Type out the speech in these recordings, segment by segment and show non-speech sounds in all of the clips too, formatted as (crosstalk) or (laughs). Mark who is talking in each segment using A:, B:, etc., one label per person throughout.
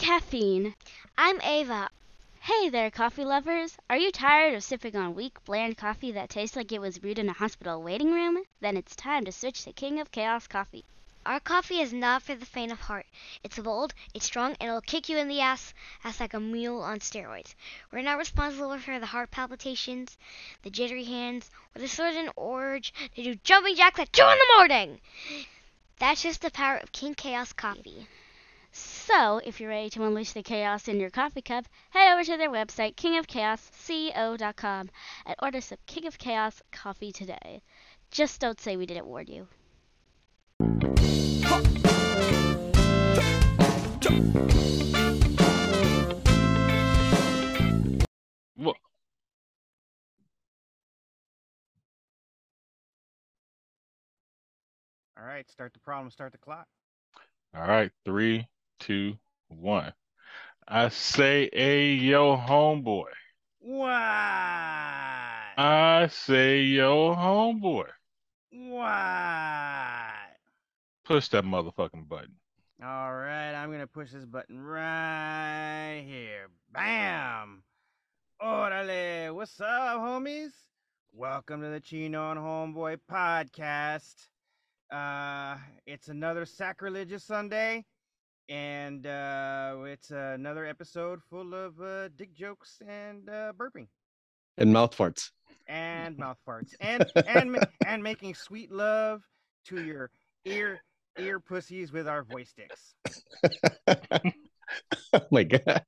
A: caffeine.
B: I'm Ava.
A: Hey there, coffee lovers. Are you tired of sipping on weak, bland coffee that tastes like it was brewed in a hospital waiting room? Then it's time to switch to King of Chaos coffee.
B: Our coffee is not for the faint of heart. It's bold, it's strong, and it'll kick you in the ass, ass like a mule on steroids. We're not responsible for the heart palpitations, the jittery hands, or the sudden urge to do jumping jacks at 2 in the morning. That's just the power of King Chaos coffee.
A: So, if you're ready to unleash the chaos in your coffee cup, head over to their website, kingofchaosco.com, and order some King of Chaos coffee today. Just don't say we didn't warn you.
C: What?
D: All right, start the problem, start the clock.
C: All right, three, two, one. I say, hey, yo, homeboy.
D: What?
C: I say, yo, homeboy.
D: What?
C: Push that motherfucking button.
D: All right, I'm gonna push this button right here. Bam! Orale! What's up, homies? Welcome to the Chino and Homeboy podcast. Uh, it's another sacrilegious Sunday, and uh, it's another episode full of uh, dick jokes and uh, burping
E: and mouth farts.
D: and mouth farts and and (laughs) and making sweet love to your ear ear pussies with our voice sticks. (laughs)
E: oh my god,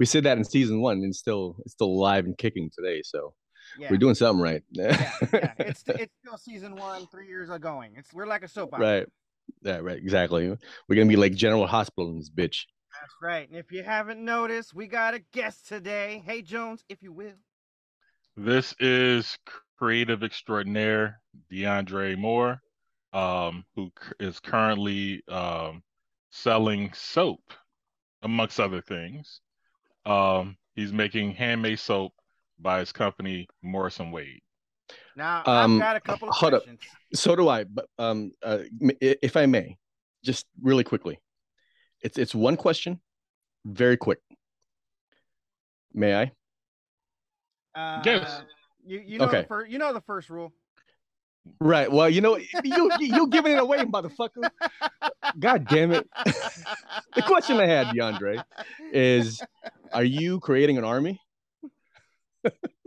E: we said that in season one, and still it's still alive and kicking today. So
D: Yeah.
E: we're doing something right.
D: yeah, yeah. It's (laughs) it's still season one, three years agoing. It's we're like a soap opera.
E: right. Yeah, right. Exactly. We're gonna be like General Hospital in this bitch.
D: That's right. And if you haven't noticed, we got a guest today. Hey Jones, if you will.
C: This is creative extraordinaire DeAndre Moore, um, who c- is currently um, selling soap, amongst other things. Um, he's making handmade soap by his company Morris and Wade.
D: Now
E: Um,
D: I've got a couple of
E: hold up.
D: questions.
E: So do I. But um, uh, if I may, just really quickly, it's it's one question, very quick. May I?
D: Uh,
C: Yes.
D: You you know
E: Okay.
D: the fir- you know the first rule.
E: Right. Well, you know, you you giving it away, motherfucker. God damn it. (laughs) The question I had, DeAndre, is are you creating an army? (laughs)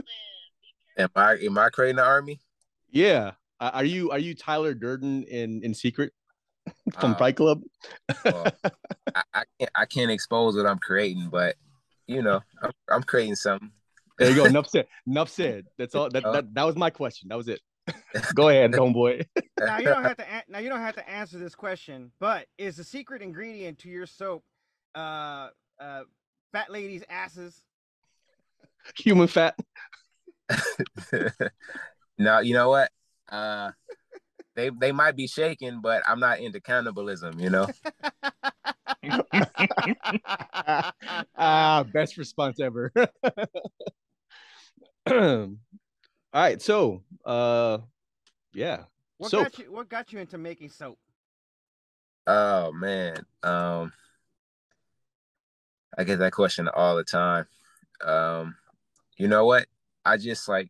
F: Am I am I creating the army?
E: Yeah. Uh, Are you are you Tyler Durden in in secret (laughs) from
F: Uh,
E: Fight Club?
F: Well, (laughs) I, I can't I can't expose what I'm creating, but you know, I'm, I'm creating something.
E: There you go. Enough (laughs) said. Enough said. That's all. That,
F: Uh,
E: that that was my question. That was it. Go ahead, homeboy.
D: now you don't have to an- now you don't have to answer this question, but is the secret ingredient to your soap uh uh fat ladies' asses?
E: Human fat. (laughs)
F: no, you know what? Uh, they they might be shaking, but I'm not into cannibalism. You know. (laughs)
E: ah, best response ever. (clears throat) All right, so uh yeah.
D: What
E: Soap.
D: got you what got you into making soap?
F: Oh man. Um, I get that question all the time. Um, you know what? I just like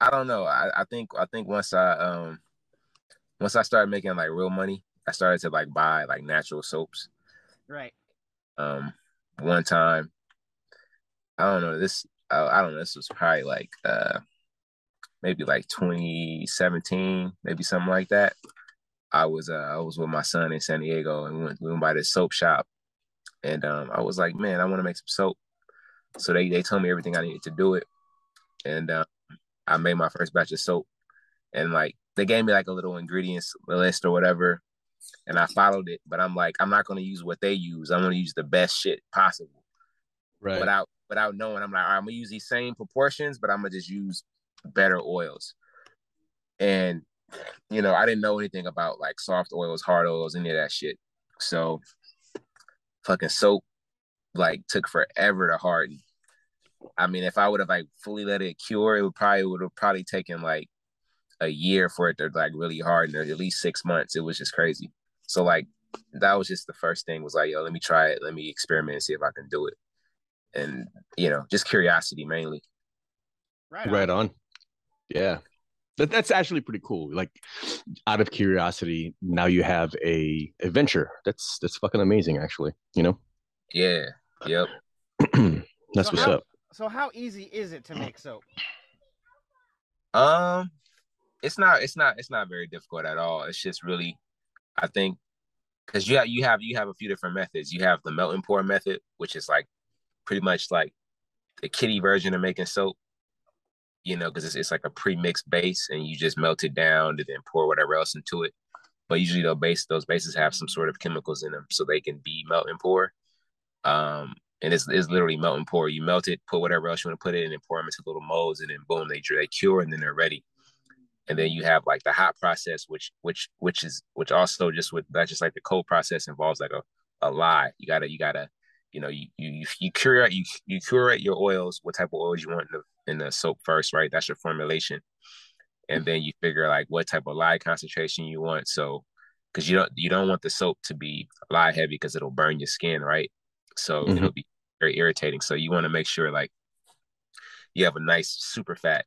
F: I don't know. I, I think I think once I um once I started making like real money, I started to like buy like natural soaps.
D: Right.
F: Um one time I don't know, this I, I don't know, this was probably like uh maybe like 2017, maybe something like that. I was uh I was with my son in San Diego and we went, we went by this soap shop and um I was like, man, I want to make some soap. So they they told me everything I needed to do it. And um, I made my first batch of soap. And like they gave me like a little ingredients list or whatever. And I followed it, but I'm like, I'm not gonna use what they use. I'm gonna use the best shit possible
E: Right.
F: without without knowing. I'm like, all right, I'm gonna use these same proportions, but I'm gonna just use better oils. And you know, I didn't know anything about like soft oils, hard oils, any of that shit. So fucking soap like took forever to harden. I mean, if I would have like fully let it cure, it would probably would have probably taken like a year for it to like really harden, or at least six months. It was just crazy. So like that was just the first thing was like, yo, let me try it, let me experiment and see if I can do it. And you know, just curiosity mainly.
D: Right.
E: Right
D: on.
E: on. Yeah. That, that's actually pretty cool. Like out of curiosity, now you have a adventure. That's that's fucking amazing actually, you know?
F: Yeah. Yep. (clears throat)
E: that's
D: So
E: what's
D: how-
E: up.
D: So how easy is it to make soap?
F: Um, it's not it's not it's not very difficult at all. It's just really, I think, because you have you have you have a few different methods. You have the melt and pour method, which is like pretty much like the kitty version of making soap. You know, because it's it's like a pre-mixed base, and you just melt it down and then pour whatever else into it. But usually, those base those bases have some sort of chemicals in them, so they can be melt and pour. Um, and it's, it's literally melt and pour. You melt it, put whatever else you want to put in, and pour them into little molds, and then boom, they they cure, and then they're ready. And then you have like the hot process, which which which is which also just with that's just like the cold process involves like a a lye. You gotta you gotta you know you you you curate you you curate your oils, what type of oils you want in the in the soap first, right? That's your formulation, and then you figure like what type of lye concentration you want. So because you don't you don't want the soap to be lye heavy because it'll burn your skin, right? So
E: Mhm.
F: it'll be very irritating. So you want to make sure like you have a nice super fat.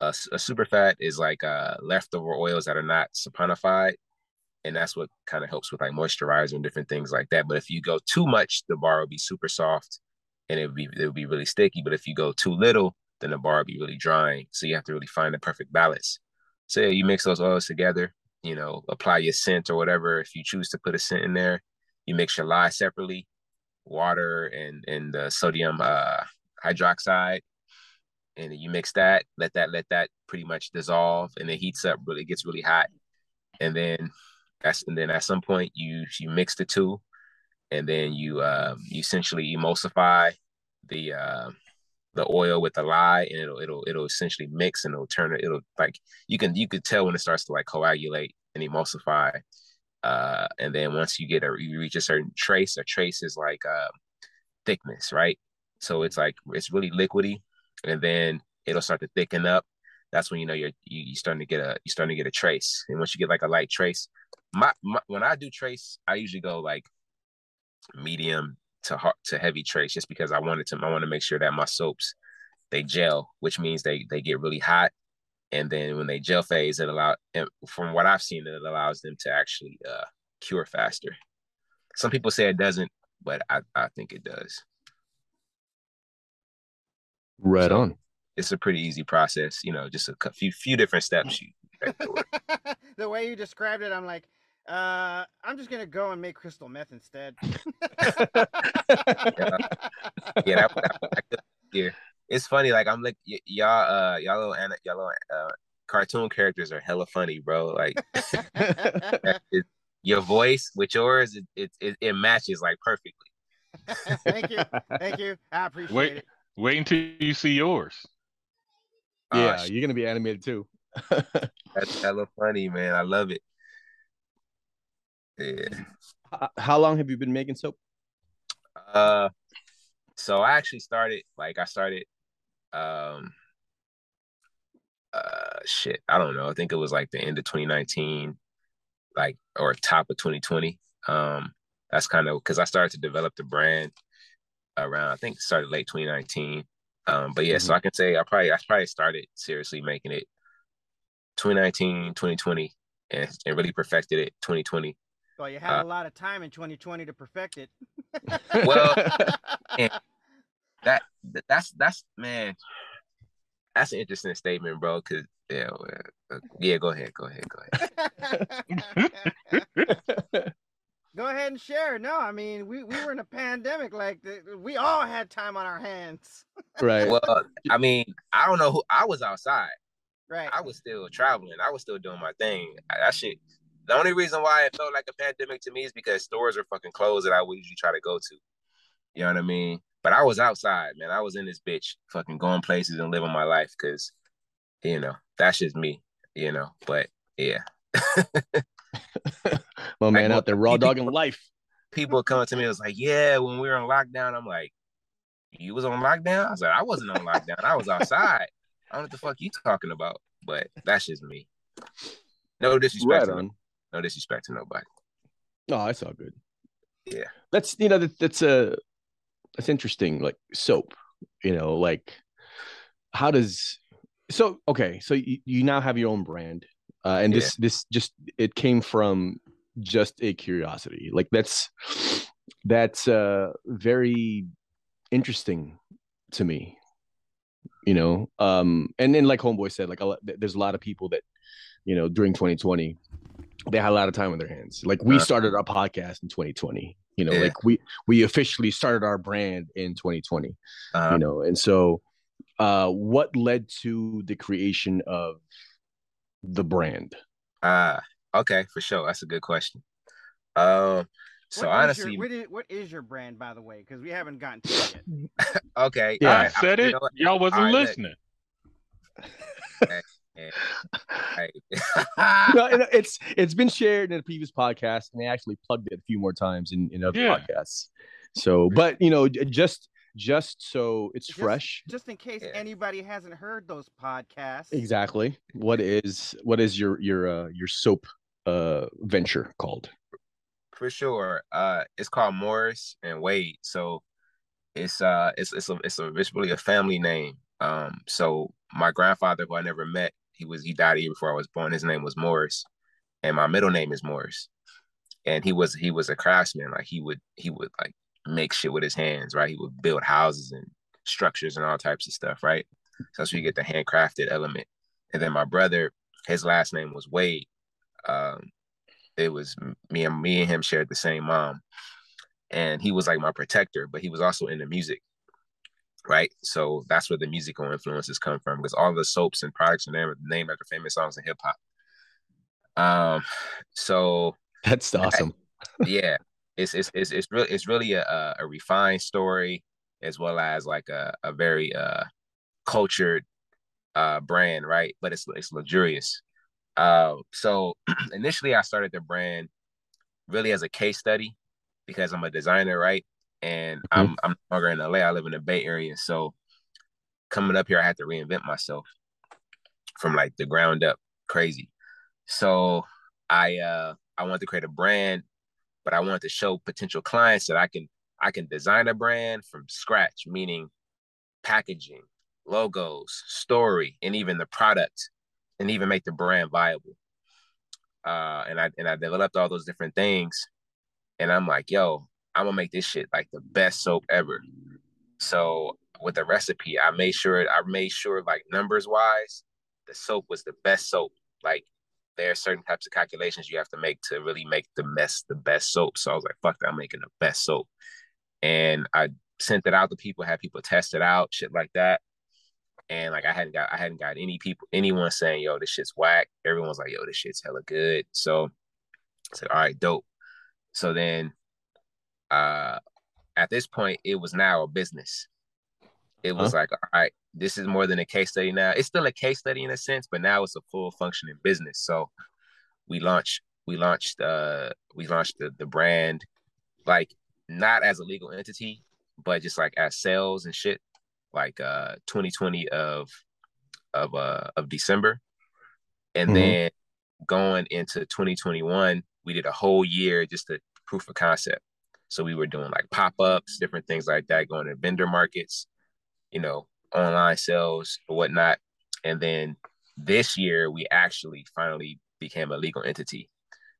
F: A super fat is like uh, leftover oils that are not saponified, and that's what kind of helps with like moisturizer and different things like that. But if you go too much, the bar will be super soft, and it would be it would be really sticky. But if you go too little, then the bar will be really drying. So you have to really find the perfect balance. So yeah, you mix those oils together. You know, apply your scent or whatever. If you choose to put a scent in there, you mix your lye separately, water and and the sodium uh, hydroxide, and you mix that. Let that let that pretty much dissolve, and it heats up. Really gets really hot, and then that's and then at some point you you mix the two, and then you um, you essentially emulsify the uh, the oil with the lye, and it'll it'll it'll essentially mix and it'll turn it. It'll like you can you could tell when it starts to like coagulate and emulsify. Uh, and then once you get a you reach a certain trace, a trace is like uh, thickness, right? So it's like it's really liquidy, and then it'll start to thicken up. That's when you know you're you, you starting to get a you're starting to get a trace. And once you get like a light trace, my, my when I do trace, I usually go like medium to hard to heavy trace, just because I wanted to I want to make sure that my soaps they gel, which means they they get really hot, and then when they gel phase, it allow and from what I've seen, it allows them to actually uh, cure faster. Some people say it doesn't, but I, I think it does.
E: Right
F: So-
E: on.
F: It's a pretty easy process, you know, just a few few different steps. You (laughs)
D: the way you described it, I'm like, uh, I'm just gonna go and make crystal meth instead. (laughs)
F: yeah, that, that, that, yeah. It's funny, like I'm like y- y'all, uh, y'all little, ana- y'all little uh, cartoon characters are hella funny, bro. Like (laughs) it, your voice with yours, it, it it it matches like perfectly. (laughs)
D: thank you, thank you. I appreciate
C: Wait.
D: it.
C: Wait until you see yours.
F: Oh,
E: yeah,
F: shit,
E: you're gonna be animated too. (laughs)
F: that's hella funny, man. I love it. Yeah.
E: H- How long have you been making soap?
F: Uh, so I actually started like I started, um, uh, shit. I don't know. I think it was like the end of 2019, like or top of 2020. Um, that's kind of because I started to develop the brand around. I think started late 2019. Um, but yeah, so I can say I probably I probably started seriously making it 2019, 2020, and and really perfected it 2020.
D: Well, you had
F: Uh,
D: a lot of time in 2020 to perfect it.
F: Well, (laughs) that that's that's man, that's an interesting statement, bro. Cause yeah, uh, yeah. Go ahead, go ahead, go ahead. (laughs)
D: Go ahead and share. No, I mean we, we were in a pandemic. Like the, we all had time on our hands. (laughs)
E: right.
F: Well, I mean, I don't know who I was outside.
D: Right.
F: I was still traveling. I was still doing my thing. That shit. The only reason why it felt like a pandemic to me is because stores were fucking closed that I would usually try to go to. You know what I mean? But I was outside, man. I was in this bitch, fucking going places and living my life, cause, you know, that's just me. You know, but yeah. (laughs)
E: My man
F: well,
E: out there raw dogging life.
F: people coming to me it was like, yeah, when we were on lockdown, I'm like, you was on lockdown? I was like, I wasn't on lockdown. I was outside. I don't know what the fuck you talking about, but that's just me. No disrespect,
E: Right
F: to no,
E: on.
F: no disrespect to nobody.
E: Oh, that's all good.
F: Yeah.
E: That's you know that, that's a that's interesting. Like soap, you know, like how does so okay? So you, you now have your own brand, uh, and this this just it came from just a curiosity. Like that's that's uh very interesting to me. You know, um, and then like Homeboy said, like a lot, there's a lot of people that you know during 2020 they had a lot of time on their hands. Like we started our podcast in 2020. You know,
F: Yeah.
E: like we we officially started our brand in 2020.
F: Uh,
E: You know, and so uh what led to the creation of the brand?
F: uh, okay, for sure. That's a good question. Um, so
D: What is
F: honestly,
D: your, what, is, what is your brand, by the way? Because we haven't gotten to it yet. (laughs)
F: okay,
E: Yeah.
C: I said
F: you
C: it.
F: know?
C: Y'all wasn't
F: Alright, look.
C: listening. (laughs)
F: Hey. (laughs)
E: no, it- it's it's been shared in a previous podcast, and they actually plugged it a few more times in, in other
C: Yeah.
E: podcasts. So, but you know, just just so it's
D: Just-
E: fresh.
D: Just in case
F: Yeah.
D: anybody hasn't heard those podcasts.
E: Exactly. What is what is your your uh your soap uh venture called?
F: for sure. Uh, it's called Morris and Wade. So it's uh, it's it's a it's a it's really a family name. Um, so my grandfather, who I never met, he was he died a year before I was born. His name was Morris, and my middle name is Morris. And he was he was a craftsman. Like he would he would like make shit with his hands. Right. He would build houses and structures and all types of stuff. Right. So that's where you get the handcrafted element. And then my brother, his last name was Wade. Um, it was me and me and him shared the same mom and he was like my protector but he was also into music right? So that's where the musical influences come from because all the soaps and products are named, named after famous songs in hip-hop um so (laughs)
E: That's awesome.
F: yeah it's it's it's, it's really it's really a, a a refined story as well as like a, a very uh cultured uh brand right? But it's it's luxurious. Uh so (clears throat) initially i started the brand really as a case study because i'm a designer right and i'm i'm no longer in la i live in the bay area. So coming up here i had to reinvent myself from like the ground up crazy. So i uh i wanted to create a brand but I wanted to show potential clients that I can I can design a brand from scratch, meaning packaging, logos, story, and even the product, and even make the brand viable. Uh, and I and I developed all those different things, and I'm like, yo, I'm gonna make this shit like the best soap ever. So with the recipe, I made sure I made sure like numbers wise, the soap was the best soap. Like there are certain types of calculations you have to make to really make the mess the best soap. So I was like, fuck that, I'm making the best soap. And I sent it out to people, had people test it out, shit like that. And like I hadn't got I hadn't got any people anyone saying, yo, this shit's whack. Everyone's like, yo, this shit's hella good. So I said, all right, dope. So then uh at this point it was now a business. It was like, all right, this is more than a case study now. It's still a case study in a sense, but now it's a full functioning business. So we launched we launched uh we launched the, the brand like not as a legal entity, but just like as sales and shit, like uh 2020 of of uh of December. And
E: Mhm.
F: then going into 2021, we did a whole year just a proof of concept. So we were doing like pop-ups, different things like that, going to vendor markets, you know, online sales or whatnot. And then this year we actually finally became a legal entity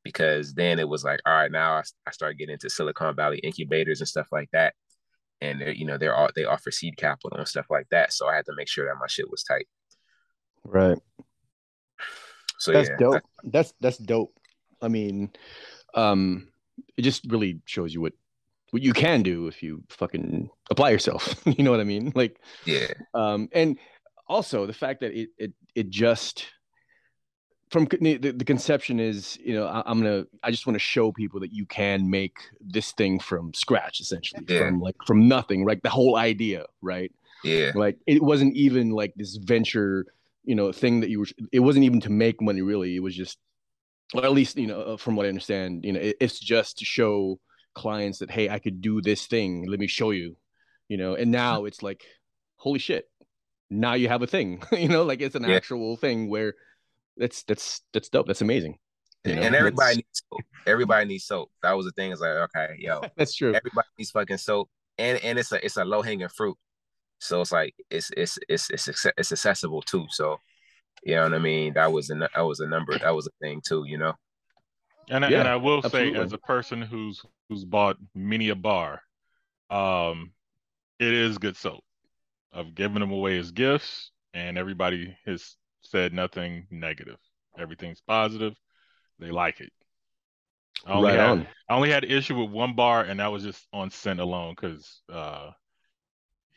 F: because then it was like, all right, now I, I started getting into Silicon Valley incubators and stuff like that. And they're, you know, they're all they offer seed capital and stuff like that. So I had to make sure that my shit was tight.
E: Right.
F: So
E: That's
F: yeah,
E: dope. That's that's dope. I mean, um, it just really shows you what what you can do if you fucking apply yourself. (laughs) you know what I mean? Like,
F: yeah,
E: um, and also the fact that it it it just from the, the conception is you know I, I'm gonna I just want to show people that you can make this thing from scratch essentially
F: Yeah.
E: from like from nothing right the whole idea right
F: yeah,
E: like it wasn't even like this venture you know thing that you were it wasn't even to make money really it was just or at least you know uh, from what i understand you know it, it's just to show clients that hey i could do this thing let me show you you know and now it's like holy shit now you have a thing (laughs) you know like it's an
F: Yeah.
E: actual thing where that's that's that's dope that's amazing You know,
F: and everybody
E: that's,
F: needs soap. Everybody needs soap. That was the thing. It's like, okay, yo, (laughs)
E: that's true.
F: everybody needs fucking soap, and and it's a it's a low hanging fruit. So it's like it's it's it's it's it's accessible too. So you know what I mean. That was a that was a number. That was a thing too. You know.
C: And I,
E: Yeah,
C: and I will say, as a person who's who's bought many a bar, um, it is good soap. I've given them away as gifts, and everybody has said nothing negative. Everything's positive. They like it. I only
E: Right
C: had
E: on.
C: I only had issue with one bar, and that was just on scent alone, because uh,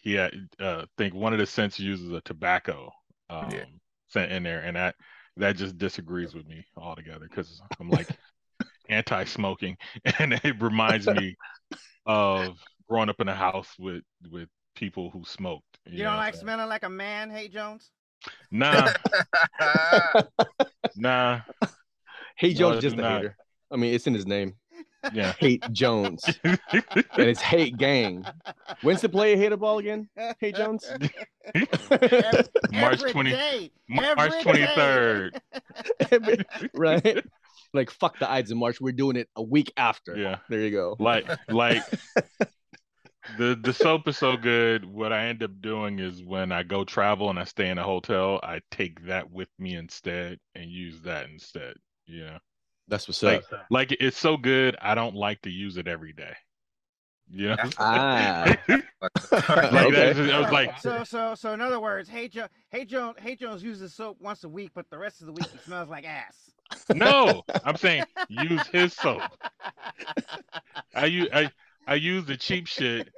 C: he had uh, I think one of the scents uses a tobacco um,
F: Yeah.
C: Scent in there, and that that just disagrees with me altogether because I'm like (laughs) anti-smoking, and it reminds me of growing up in a house with with people who smoked.
D: You don't
C: know,
D: like
C: so-
D: smelling like a man, hey Jones?
C: Nah, (laughs) nah,
E: Hey Jones
C: I
E: is just a
C: not.
E: hater. I mean, it's in his name.
C: Yeah.
E: Hate Jones, and it's Hate Gang. When's the play Hater Ball again? Hey Jones. (laughs)
C: March
D: Every
C: 20
D: day,
C: March
D: every
C: twenty
D: day.
E: right? Like fuck the Ides of March. We're doing it a week after.
C: Yeah.
E: There you go.
C: Like like (laughs) the the soap is so good. What I end up doing is when I go travel and I stay in a hotel, I take that with me instead and use that instead. You know,
E: That's what's
C: like
E: up.
C: like it's so good. I don't like to use it every day. You know,
E: Ah. (laughs)
C: like
E: Okay.
C: just- I was like,
D: so so so in other words, hey Joe, hey Jones, hey Jones uses soap once a week, but the rest of the week he smells like ass.
C: no, I'm saying use his soap. I use I I use the cheap shit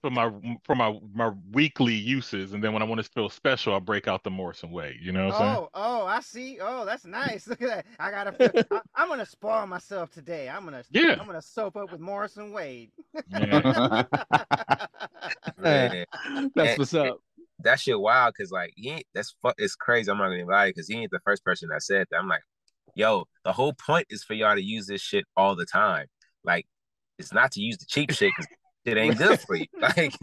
C: for my for my my weekly uses, and then when I want to feel special, I break out the Morris and Wade. You know what I'm saying?
D: Oh, oh, I see. Oh, that's nice. (laughs) Look at that. I gotta. Feel, I, I'm gonna spoil myself today. I'm gonna.
C: Yeah.
D: I'm gonna soap up with Morris and Wade.
C: Yeah. (laughs)
F: Man, (laughs)
E: That's what's up.
F: that shit wild because like he ain't that's fu- it's crazy. I'm not gonna lie because he ain't the first person that said that. I'm like, yo, the whole point is for y'all to use this shit all the time. Like, it's not to use the cheap shit because it ain't good for you. (laughs) Like,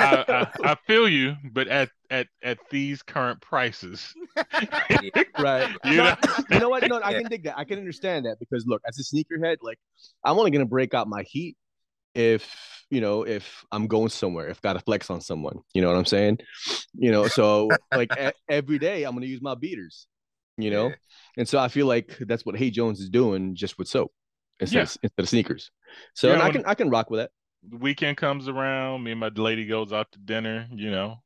C: I, I (laughs) I feel you, but at at at these current prices, (laughs)
E: Right.
C: You
E: No,
C: know?
E: you know what? No, I
F: Yeah.
E: can dig that. I can understand that because look, as a sneakerhead, like I'm only gonna break out my heat if you know if I'm going somewhere, if got to flex on someone. You know what I'm saying? You know, so like e- every day I'm gonna use my beaters. You know,
F: Yeah.
E: and so I feel like that's what Hey Jones is doing just with soap instead
C: Yeah.
E: of, instead of sneakers. So
C: Yeah,
E: I can I can rock with that.
C: the weekend comes around, me and my lady goes out to dinner. You know,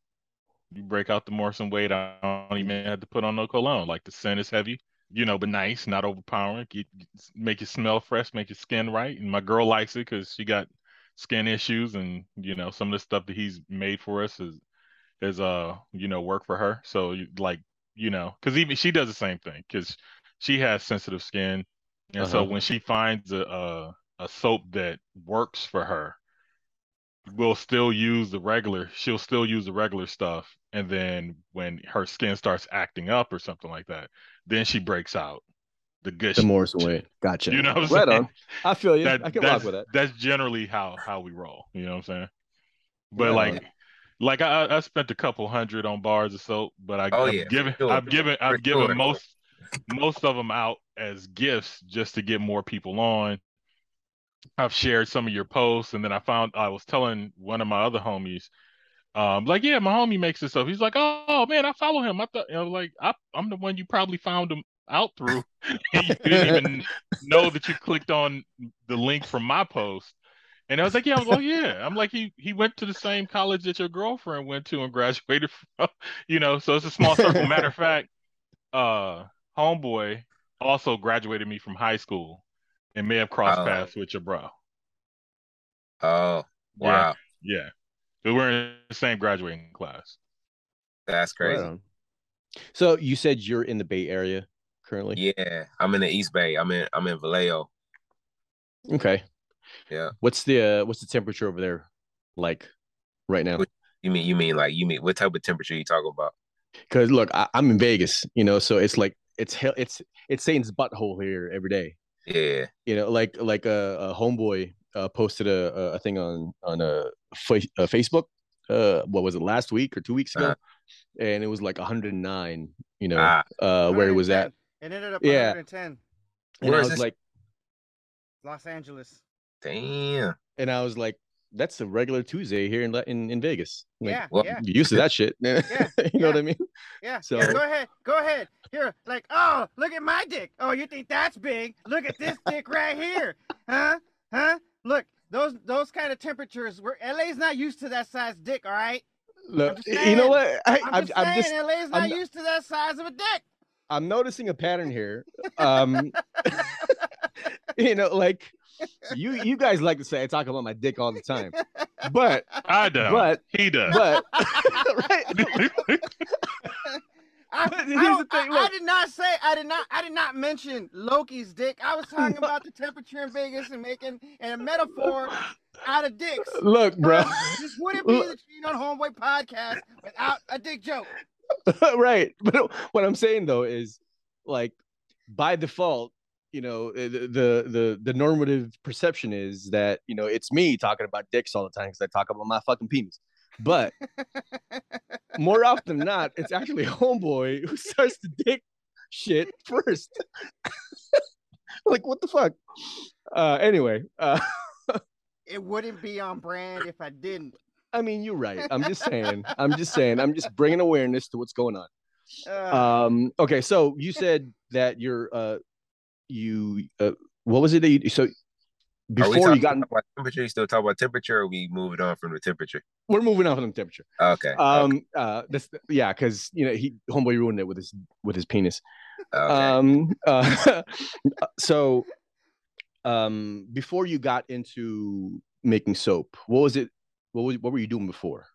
C: you break out the Morris and Wade. I don't even have to put on no cologne. Like the scent is heavy, you know, but nice, not overpowering. Get, make it smell fresh, make your skin right. And my girl likes it because she got skin issues, and you know, some of the stuff that he's made for us is is uh you know work for her. So like you know, because even she does the same thing because she has sensitive skin, and so
E: Uh-huh.
C: when she finds a, a a soap that works for her, we'll still use the regular. She'll still use the regular stuff, and then when her skin starts acting up or something like that, then she breaks out the good.
E: The
C: shit.
E: Morris and Wade. Gotcha.
C: You know what I'm
E: right
C: saying?
E: on. I feel you.
C: That-
E: I can
C: that's,
E: rock with that.
C: That's generally how how we roll. You know what I'm saying? But
E: Right
C: like.
E: on.
C: Like I, I spent a couple hundred on bars of soap, but I,
F: Oh,
C: I've
F: yeah,
C: given,
F: sure.
C: I've given, I've given
F: sure.
C: most, most of them out as gifts just to get more people on. I've shared some of your posts, and then I found I was telling one of my other homies, um, like, yeah, my homie makes this stuff. He's like, oh, man, I follow him. I thought, I was like, I, I'm the one you probably found him out through, (laughs) (laughs) and you didn't even know that you clicked on the link from my post. And I was like, yeah, I was like, yeah. I'm like, he he went to the same college that your girlfriend went to and graduated (laughs) from, you know. So it's a small circle. Matter of fact, uh, homeboy also graduated me from high school and may have crossed
F: Oh.
C: paths with your bro.
F: oh wow,
C: yeah. So we're in the same graduating class.
F: that's crazy.
E: on. So you said you're in the Bay Area currently.
F: Yeah, I'm in the East Bay. I'm in I'm in Vallejo.
E: Okay.
F: Yeah.
E: What's the uh, what's the temperature over there like right now?
F: You mean you mean like you mean what type of temperature you talking about?
E: Because look, I'm in Vegas, you know, so it's like it's hell, it's it's Satan's butthole here every day.
F: Yeah.
E: You know, like like a, a homeboy uh, posted a, a- a thing on on a, fa- uh Facebook. Uh, what was it last week or two weeks ago?
F: Uh-huh.
E: And it was like 109. You know,
F: Ah,
E: uh, where it was at.
D: 110. It ended up
E: Yeah.
D: 110.
E: And
F: Where
E: I was
F: this?
E: like,
D: Los Angeles.
F: Damn.
E: and I was like, that's a regular Tuesday here in in, in Vegas. Like,
D: yeah,
F: well,
D: yeah,
E: you used to that shit. (laughs) yeah, you know
D: yeah.
E: what I mean?
D: yeah.
E: so-
D: yeah. Go ahead, go ahead. Here, like, oh, look at my dick. Oh, you think that's big? Look at this dick right here. Huh? Huh? Look, those those kind of temperatures. We're LA's not used to that size dick. All right.
E: Look,
D: just
E: you know what? I,
D: I'm,
E: I'm,
D: just
E: I'm
D: saying,
E: just
D: LA's not
E: I'm
D: used to that size of a dick.
E: I'm noticing a pattern here. Um, (laughs) (laughs) you know, like you you guys like to say I talk about my dick all the time, but
C: I don't.
E: but
C: he does.
E: but (laughs) right. (laughs)
D: I,
E: But
D: I don't-
E: thing,
D: I- I did not say I did not I did not mention Loki's dick. I was talking (laughs) about the temperature in Vegas and making a metaphor out of dicks.
E: Look, bro.
D: This wouldn't be the Chino and Homeboy podcast without a dick joke.
E: right. But what I'm saying though is like by default, you know, uh, the the the, normative perception is that, you know, it's me talking about dicks all the time because I talk about my fucking penis. But (laughs) more often than not, it's actually homeboy who (laughs) starts to dick shit first. (laughs) like what the fuck? Uh anyway, uh
D: It wouldn't be on brand if I didn't.
E: I mean, you're right. I'm just saying. I'm just saying. I'm just bringing awareness to what's going on.
D: Uh,
E: Um. Okay. So you said that you're uh, you uh, what was it that you so before you got?
F: about temperature? You still talk about temperature, or we moving on from the temperature?
E: We're moving on from the temperature.
F: Okay.
E: Um. Uh. This. Yeah. Because you know he homeboy ruined it with his with his penis.
F: okay.
E: Um. (laughs) Uh, so, um. Before you got into making soap, what was it? What was what were you doing before?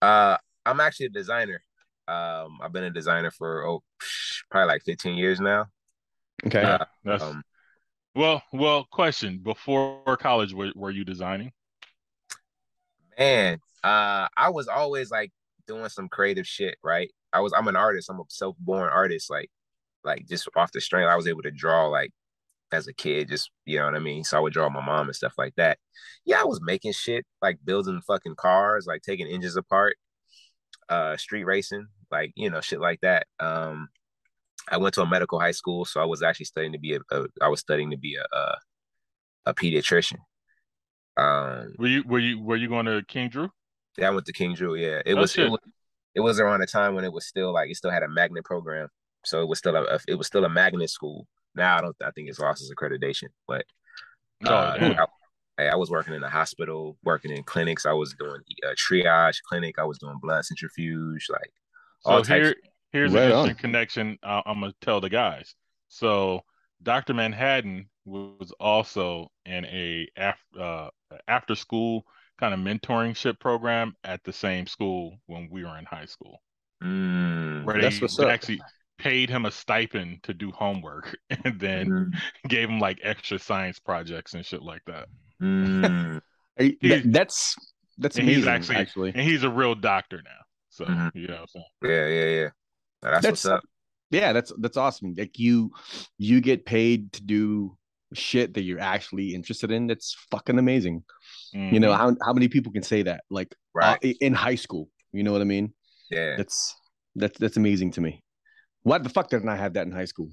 F: Uh, I'm actually a designer. Um, I've been a designer for oh, probably like 15 years now.
E: Okay.
F: Uh,
C: That's
F: Um,
C: well. Well, question: Before college, were, were you designing?
F: man, uh, I was always like doing some creative shit, right? I was I'm an artist. I'm a self-born artist. Like, like just off the strength, I was able to draw like as a kid, just you know what I mean. So I would draw my mom and stuff like that. Yeah, I was making shit like building fucking cars, like taking engines apart, uh, street racing, like you know shit like that. Um, I went to a medical high school, so I was actually studying to be a, a I was studying to be a a, a pediatrician. Um,
C: Were you were you were you going to King Drew?
F: yeah, I went to King Drew. Yeah, it
C: Oh,
F: was, it was it was around a time when it was still like it still had a magnet program, so it was still a, it was still a magnet school. Now I don't I think it's lost its accreditation, but
C: Oh,
F: uh. I, I was working in a hospital, working in clinics. I was doing a triage clinic. I was doing blood centrifuge, like all
C: So
F: types.
C: Here, here's
E: Right
C: an
E: on.
C: interesting connection. Uh, I'm gonna tell the guys. So Dr. Manhattan was also in a af- uh, after school kind of mentoringship program at the same school when we were in high school,
F: Mm,
C: where
E: That's
C: they
E: what's up.
C: actually paid him a stipend to do homework (laughs) and then
F: mm,
C: gave him like extra science projects and shit like that.
F: mm. (laughs)
E: Are you- that- that's that's
C: and he's
E: amazing.
C: actually-
E: actually.
C: And he's a real doctor now. So
F: Mhm.
C: you know what I'm saying?
F: yeah, yeah, yeah. Now, that's,
E: That's-
F: what's up.
E: yeah that's that's awesome like you you get paid to do shit that you're actually interested in that's fucking amazing you know
C: Mhm.
E: how, how many people can say that like uh, in high school you know what i mean
F: yeah.
E: that's that's that's amazing to me why the fuck didn't i have that in high school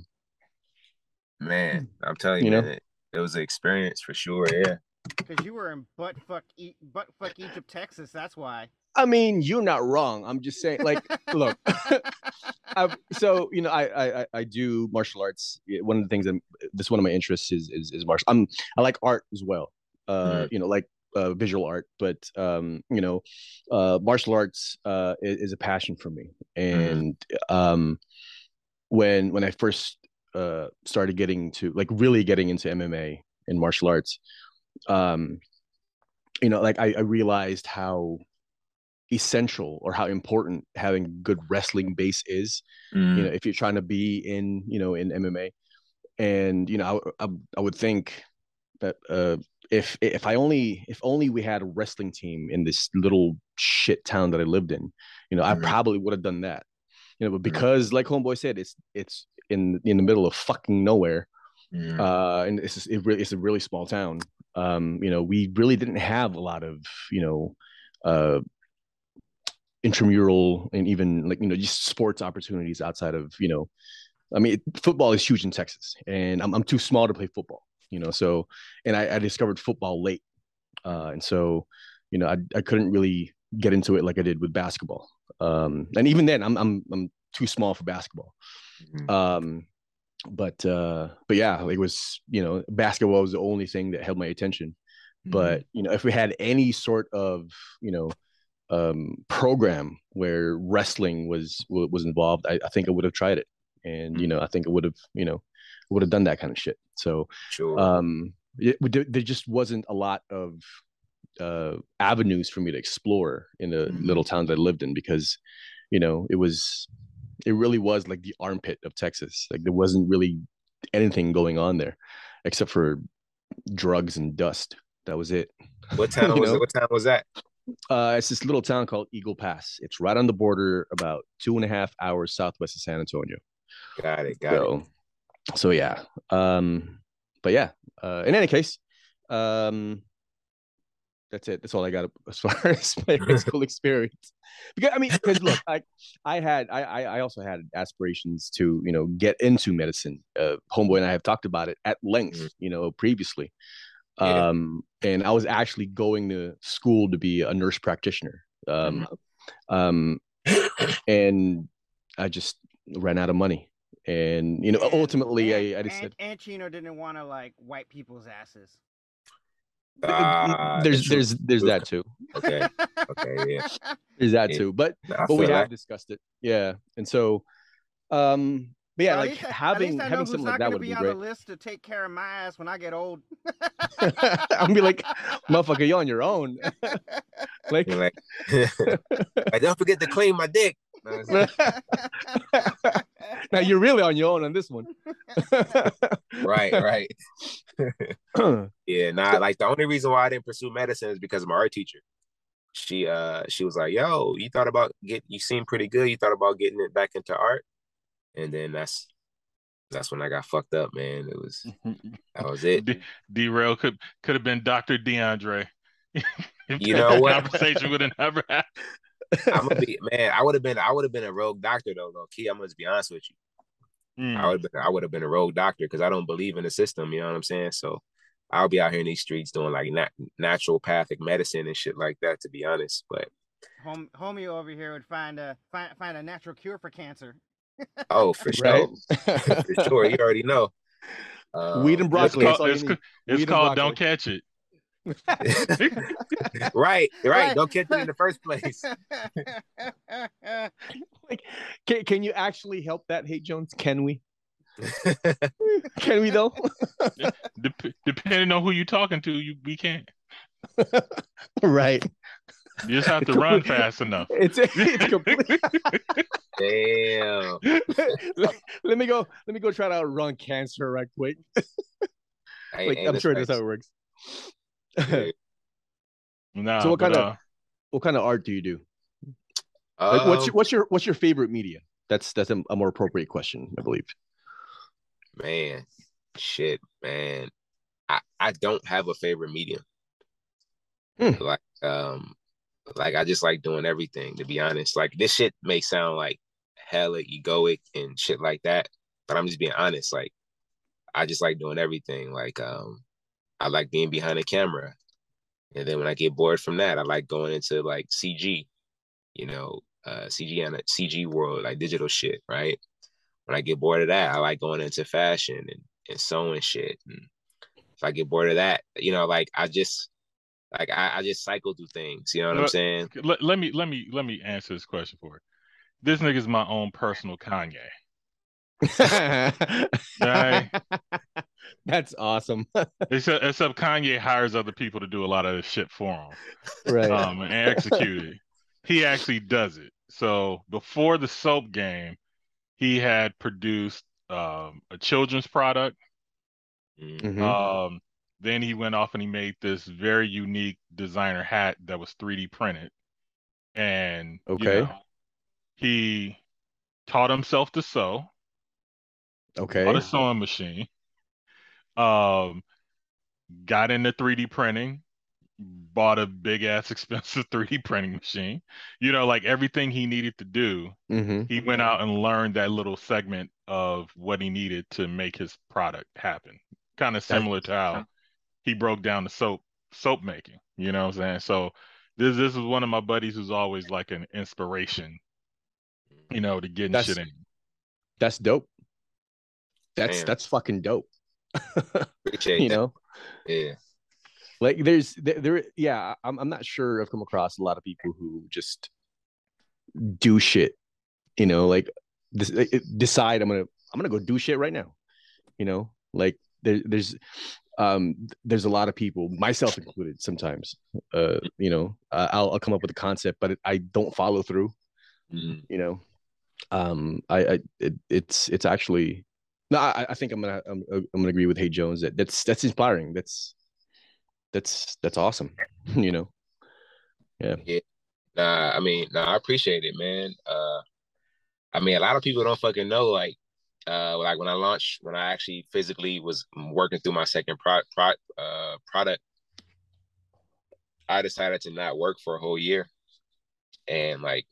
F: Man, I'm telling you,
E: You know?
F: man, it, it was an experience for sure. Yeah.
D: Because you were in butt fuck e- butt fuck Egypt, Texas. That's why.
E: I mean you're not wrong. I'm just saying like look (laughs) I've, so you know I, I I- do martial arts. One of the things that this one of my interests is is, is martial i'm i like art as well uh
F: Mhm.
E: you know like uh, visual art but um you know uh martial arts uh is, is a passion for me. And um when when i first uh started getting to like really getting into mma and martial arts um you know like i, I realized how essential or how important having good wrestling base is
F: Mm,
E: you know if you're trying to be in you know in mma and you know i, I, I would think that uh if if i only if only we had a wrestling team in this little shit town that i lived in you know i
F: Mhm.
E: probably would have done that. You know but because like homeboy said it's it's in in the middle of fucking nowhere
F: mm,
E: uh and it's just, it really it's a really small town. Um you know we really didn't have a lot of you know uh intramural and even like you know just sports opportunities outside of you know I mean, football is huge in Texas, and I'm I'm too small to play football, you know. So, and I, I discovered football late, uh, and so, you know, I I couldn't really get into it like I did with basketball. Um, and even then, I'm I'm I'm too small for basketball.
F: Mhm.
E: Um, but uh, but yeah, it was you know basketball was the only thing that held my attention. But you know, if we had any sort of you know um, program where wrestling was was involved, I, I think I would have tried it, and you know, I think I would have you know would have done that kind of shit. So
F: sure.
E: um, it, there there just wasn't a lot of uh, avenues for me to explore in the
F: Mhm.
E: little towns I lived in because, you know, it was, it really was like the armpit of Texas. Like there wasn't really anything going on there except for drugs and dust. That was it.
F: what (laughs) town was
E: know?
F: it? What town was that?
E: Uh, it's this little town called Eagle Pass. It's right on the border, about two and a half hours southwest of San Antonio.
F: Got it. Got it.
E: so, so yeah. Um, but yeah. Uh, in any case, um, that's it. That's all I got (laughs) as far as my high (laughs) school experience. Because I mean, because look, I I had I I also had aspirations to you know get into medicine. Uh, Homeboy and I have talked about it at length,
F: Mhm.
E: you know, previously.
F: Yeah.
E: Um, and I was actually going to school to be a nurse practitioner. Um, um, and I just ran out of money. And you know,
D: And-
E: ultimately,
D: and,
E: I I just
D: and,
E: said
D: and Chino didn't want to like wipe people's asses.
F: Ah,
E: there's
F: true.
E: there's there's that too.
F: Okay. Okay. Yeah.
E: There's that
F: Yeah.
E: too. But
F: I
E: but we
F: feel
E: have
F: that.
E: discussed it. Yeah. And so um but yeah,
D: Well,
E: like
D: least I- at
E: having
D: least I know
E: having
D: who's
E: something
D: not
E: like that
D: gonna
E: would
D: be
E: be
D: on
E: great.
D: the list to take care of my ass when I get old. (laughs)
E: I'm be like, motherfucker, you're on your own. (laughs) like
F: You're (laughs) like, I don't forget to clean my dick.
E: Now you're really on your own on this one.
F: right, right. Yeah, nah. Like the only reason why I didn't pursue medicine is because of my art teacher. She uh she was like, "Yo, you thought about get you seem pretty good. You thought about getting it back into art." And then that's that's when I got fucked up, man. It was (laughs) that was it.
C: D- derail could could have been Dr. DeAndre. (laughs)
F: You know what?
C: Conversation would have never happened.
F: I'm gonna be (laughs) man. I would have been I would have been a rogue doctor though. Though, key, I'm gonna be honest with you.
C: Mm.
F: I would have been I would have been a rogue doctor because I don't believe in the system. You know what I'm saying? So I'll be out here in these streets doing like nat- naturopathic medicine and shit like that. To be honest, but
D: Hom- homie over here would find a find, find a natural cure for cancer.
F: Oh, for (laughs) sure,
E: right?
F: for sure, you already know. Um,
E: Weed and
C: It's,
E: broccoli. that's
C: called, it's, it's called
E: broccoli.
C: Don't Catch It.
F: right, (laughs) (laughs) right.
D: Right.
F: Don't catch it in the first place.
E: like, can, can you actually help that, Hey Jones? Can we? Can we though?
C: Dep- depending on who you're talking to, you we can't.
E: right.
C: You just have to run fast enough.
E: It's (laughs) it's complete.
F: Damn. (laughs)
E: let, let me go. Let me go try to outrun cancer right quick. (laughs)
F: Hey,
E: Like
F: hey,
E: I'm sure
F: listen,
E: that's how it works.
F: Yeah.
C: Nah,
E: So what
C: but,
E: kind of-
C: uh,
E: what kind of art do you do? Like, what's
F: Um,
E: your what's your what's your favorite media? That's that's a, a more appropriate question, I believe.
F: man, shit, man. I, I don't have a favorite medium.
E: Hmm.
F: Like um like I just like doing everything to be honest. Like this shit may sound like hella egoic and shit like that, but I'm just being honest. Like I just like doing everything. Like um I like being behind the camera. And then when I get bored from that, I like going into like CG, you know, uh CG and CG world, like digital shit, right? When I get bored of that, I like going into fashion and, and sewing shit. And if I get bored of that, you know, like I just like I, I just cycle through things. You know what I'm saying?
C: let, let me let me let me answer this question for you. This nigga's my own personal Kanye. Right. (laughs)
E: That's awesome. (laughs)
C: Except, except Kanye hires other people to do a lot of this shit for him
E: right.
C: um, and execute it. He actually does it. So before the soap game, he had produced um, a children's product.
F: Mm.
E: Mhm.
C: Um, then he went off and he made this very unique designer hat that was 3D printed. And you
E: Okay.
C: know, he taught himself to sew,
E: okay.
C: bought a sewing machine, um, got into 3D printing, bought a big ass (laughs) expensive 3D printing machine. You know, like everything he needed to do,
E: hmm
C: he went out and learned that little segment of what he needed to make his product happen. Kind of similar to how he broke down the soap soap making. You know what I'm saying? So this this is one of my buddies who's always like an inspiration, you know, to getting
E: That's-
C: shit in.
E: That's dope. That's
F: Damn.
E: that's fucking dope. (laughs)
F: Appreciate
E: you
F: that.
E: know,
F: Yeah.
E: like there's there, there yeah, I'm I'm not sure I've come across a lot of people who just do shit, you know, like this, decide I'm gonna I'm gonna go do shit right now, you know, like there, there's um there's a lot of people, myself included, sometimes, uh, you know, uh, I'll I'll come up with a concept, but I don't follow through,
F: Mhm.
E: you know, um, I I it, it's it's actually no, I I think I'm gonna I'm, I'm gonna agree with Hey Jones that that's that's inspiring. That's that's that's awesome, (laughs) you know. Yeah. yeah.
F: Nah, I mean, nah, I appreciate it, man. Uh, I mean, a lot of people don't fucking know, like, uh, like when I launched, when I actually physically was working through my second pro, pro uh, product, I decided to not work for a whole year, and like,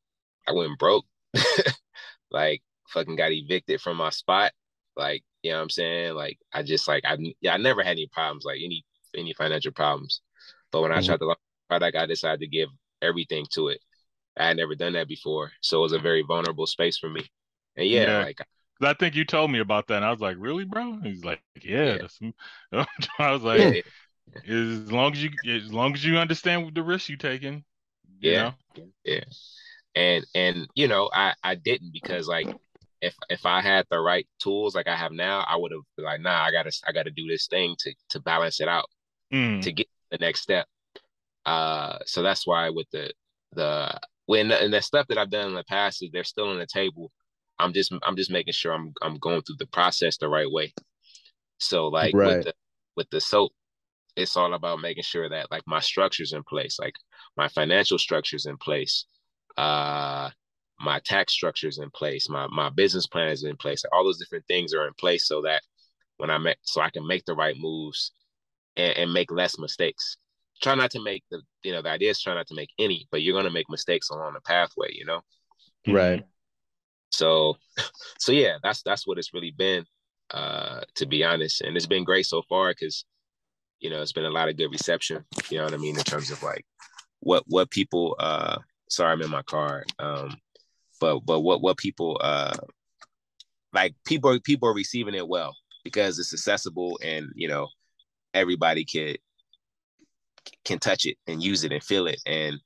F: I went broke, (laughs) like, fucking got evicted from my spot, like, you know what I'm saying? Like, I just like, I yeah, I never had any problems, like any any financial problems, but when I
E: Mhm.
F: tried to launch product, I decided to give everything to it. I had never done that before, so it was a very vulnerable space for me. And yeah,
C: Yeah.
F: like
C: I think you told me about that, and I was like, "Really, bro?" He's like, "Yeah."
F: Yeah. (laughs)
C: I was like,
F: yeah,
C: "As long as you, as long as you understand the risk you're taking, you
F: Yeah.
C: know?
F: yeah. And and you know, I I didn't because like if if I had the right tools like I have now, I would have been like, nah, I gotta I gotta do this thing to to balance it out
C: Mm,
F: to get the next step. Uh, so that's why with the the when and the stuff that I've done in the past is they're still on the table. I'm just I'm just making sure I'm I'm going through the process the right way. So like
E: Right.
F: with the with the soap, it's all about making sure that like my structure's in place, like my financial structure's in place, uh my tax structure's in place, my my business plan is in place. All those different things are in place so that when I make so I can make the right moves and, and make less mistakes. Try not to make the you know the idea is try not to make any, but you're gonna make mistakes along the pathway, you know.
E: Right.
F: So (laughs) so yeah, that's that's what it's really been, uh, to be honest. And it's been great so far because you know it's been a lot of good reception, you know what I mean, in terms of like what what people uh sorry I'm in my car. Um but but what what people uh like people people are receiving it well because it's accessible and you know everybody can can touch it and use it and feel it and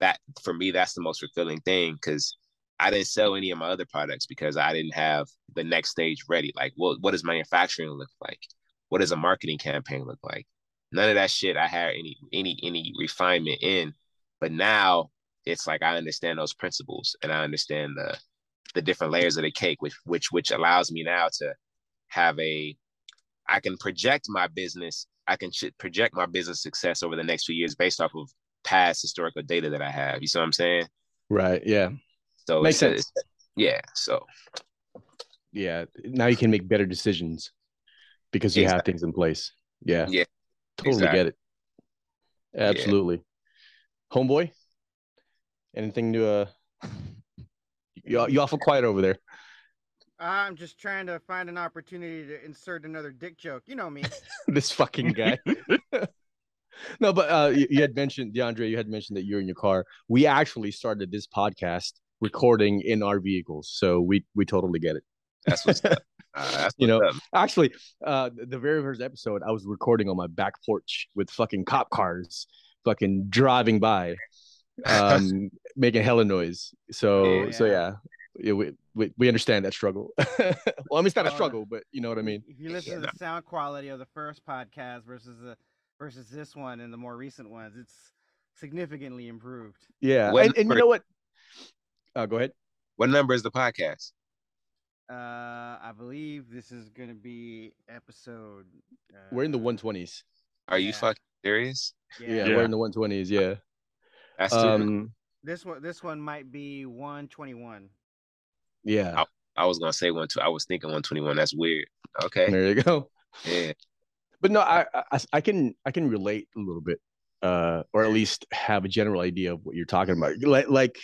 F: that for me that's the most fulfilling thing because I didn't sell any of my other products because I didn't have the next stage ready. Like, what what does manufacturing look like? What does a marketing campaign look like? None of that shit I had any any any refinement in. But now it's like I understand those principles and I understand the the different layers of the cake, which which which allows me now to have a I can project my business. I can project my business success over the next few years based off of past historical data that I have. You see what I'm saying?
E: Right. Yeah.
F: So
E: Makes
F: it's-
E: sense.
F: it's- yeah. So
E: Yeah. Now you can make better decisions because you have things in place. Yeah.
F: Yeah,
E: Totally
F: exactly.
E: get it. Absolutely. Homeboy, anything to uh you you awful quiet over there.
D: I'm just trying to find an opportunity to insert another dick joke. You know me. (laughs)
E: this fucking guy. (laughs) no, but uh you, you had mentioned DeAndre, you had mentioned that you're in your car. We actually started this podcast recording in our vehicles, so we we totally get it.
F: that's what's up. (laughs) Uh, that's
E: You know,
F: what's up.
E: Actually, uh the the very first episode I was recording on my back porch with fucking cop cars fucking driving by um (laughs) making hella noise. So
D: Yeah.
E: so yeah. Yeah, we, we, we understand that struggle. (laughs) well, I mean, it's not a
D: Oh,
E: struggle, but you know what I mean.
D: If you listen to the sound quality of the first podcast versus the versus this one and the more recent ones, it's significantly improved.
E: Yeah,
F: What
E: and, and you know what? Uh, go ahead.
F: What number is the podcast?
D: Uh, I believe this is gonna be episode. Uh,
E: We're in the 120s.
F: Are you fucking serious?
E: Yeah,
D: Yeah.
E: we're in the 120s. Yeah.
F: That's super.
E: Um.
D: This one, this one might be 121.
E: Yeah.
F: I was gonna say one two. I was thinking one twenty one. That's weird. Okay.
E: There you go.
F: Yeah.
E: But no, I, I I can I can relate a little bit. uh, or at least have a general idea of what you're talking about. Like, like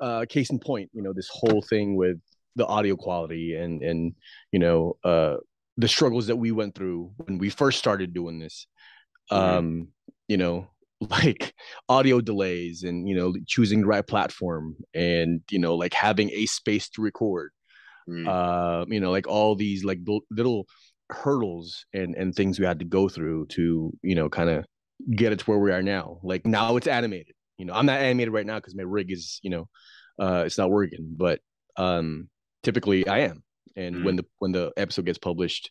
E: uh, case in point, you know, this whole thing with the audio quality and and you know uh, the struggles that we went through when we first started doing this.
F: Mhm.
E: Um, you know, (laughs) like audio delays and you know choosing the right platform and you know like having a space to record
F: Mm.
E: uh, you know, like all these like little hurdles and and things we had to go through to you know kind of get it to where we are now. Like now it's animated. You know, I'm not animated right now because my rig is you know, uh, it's not working. But um, typically I am. And when the when the episode gets published,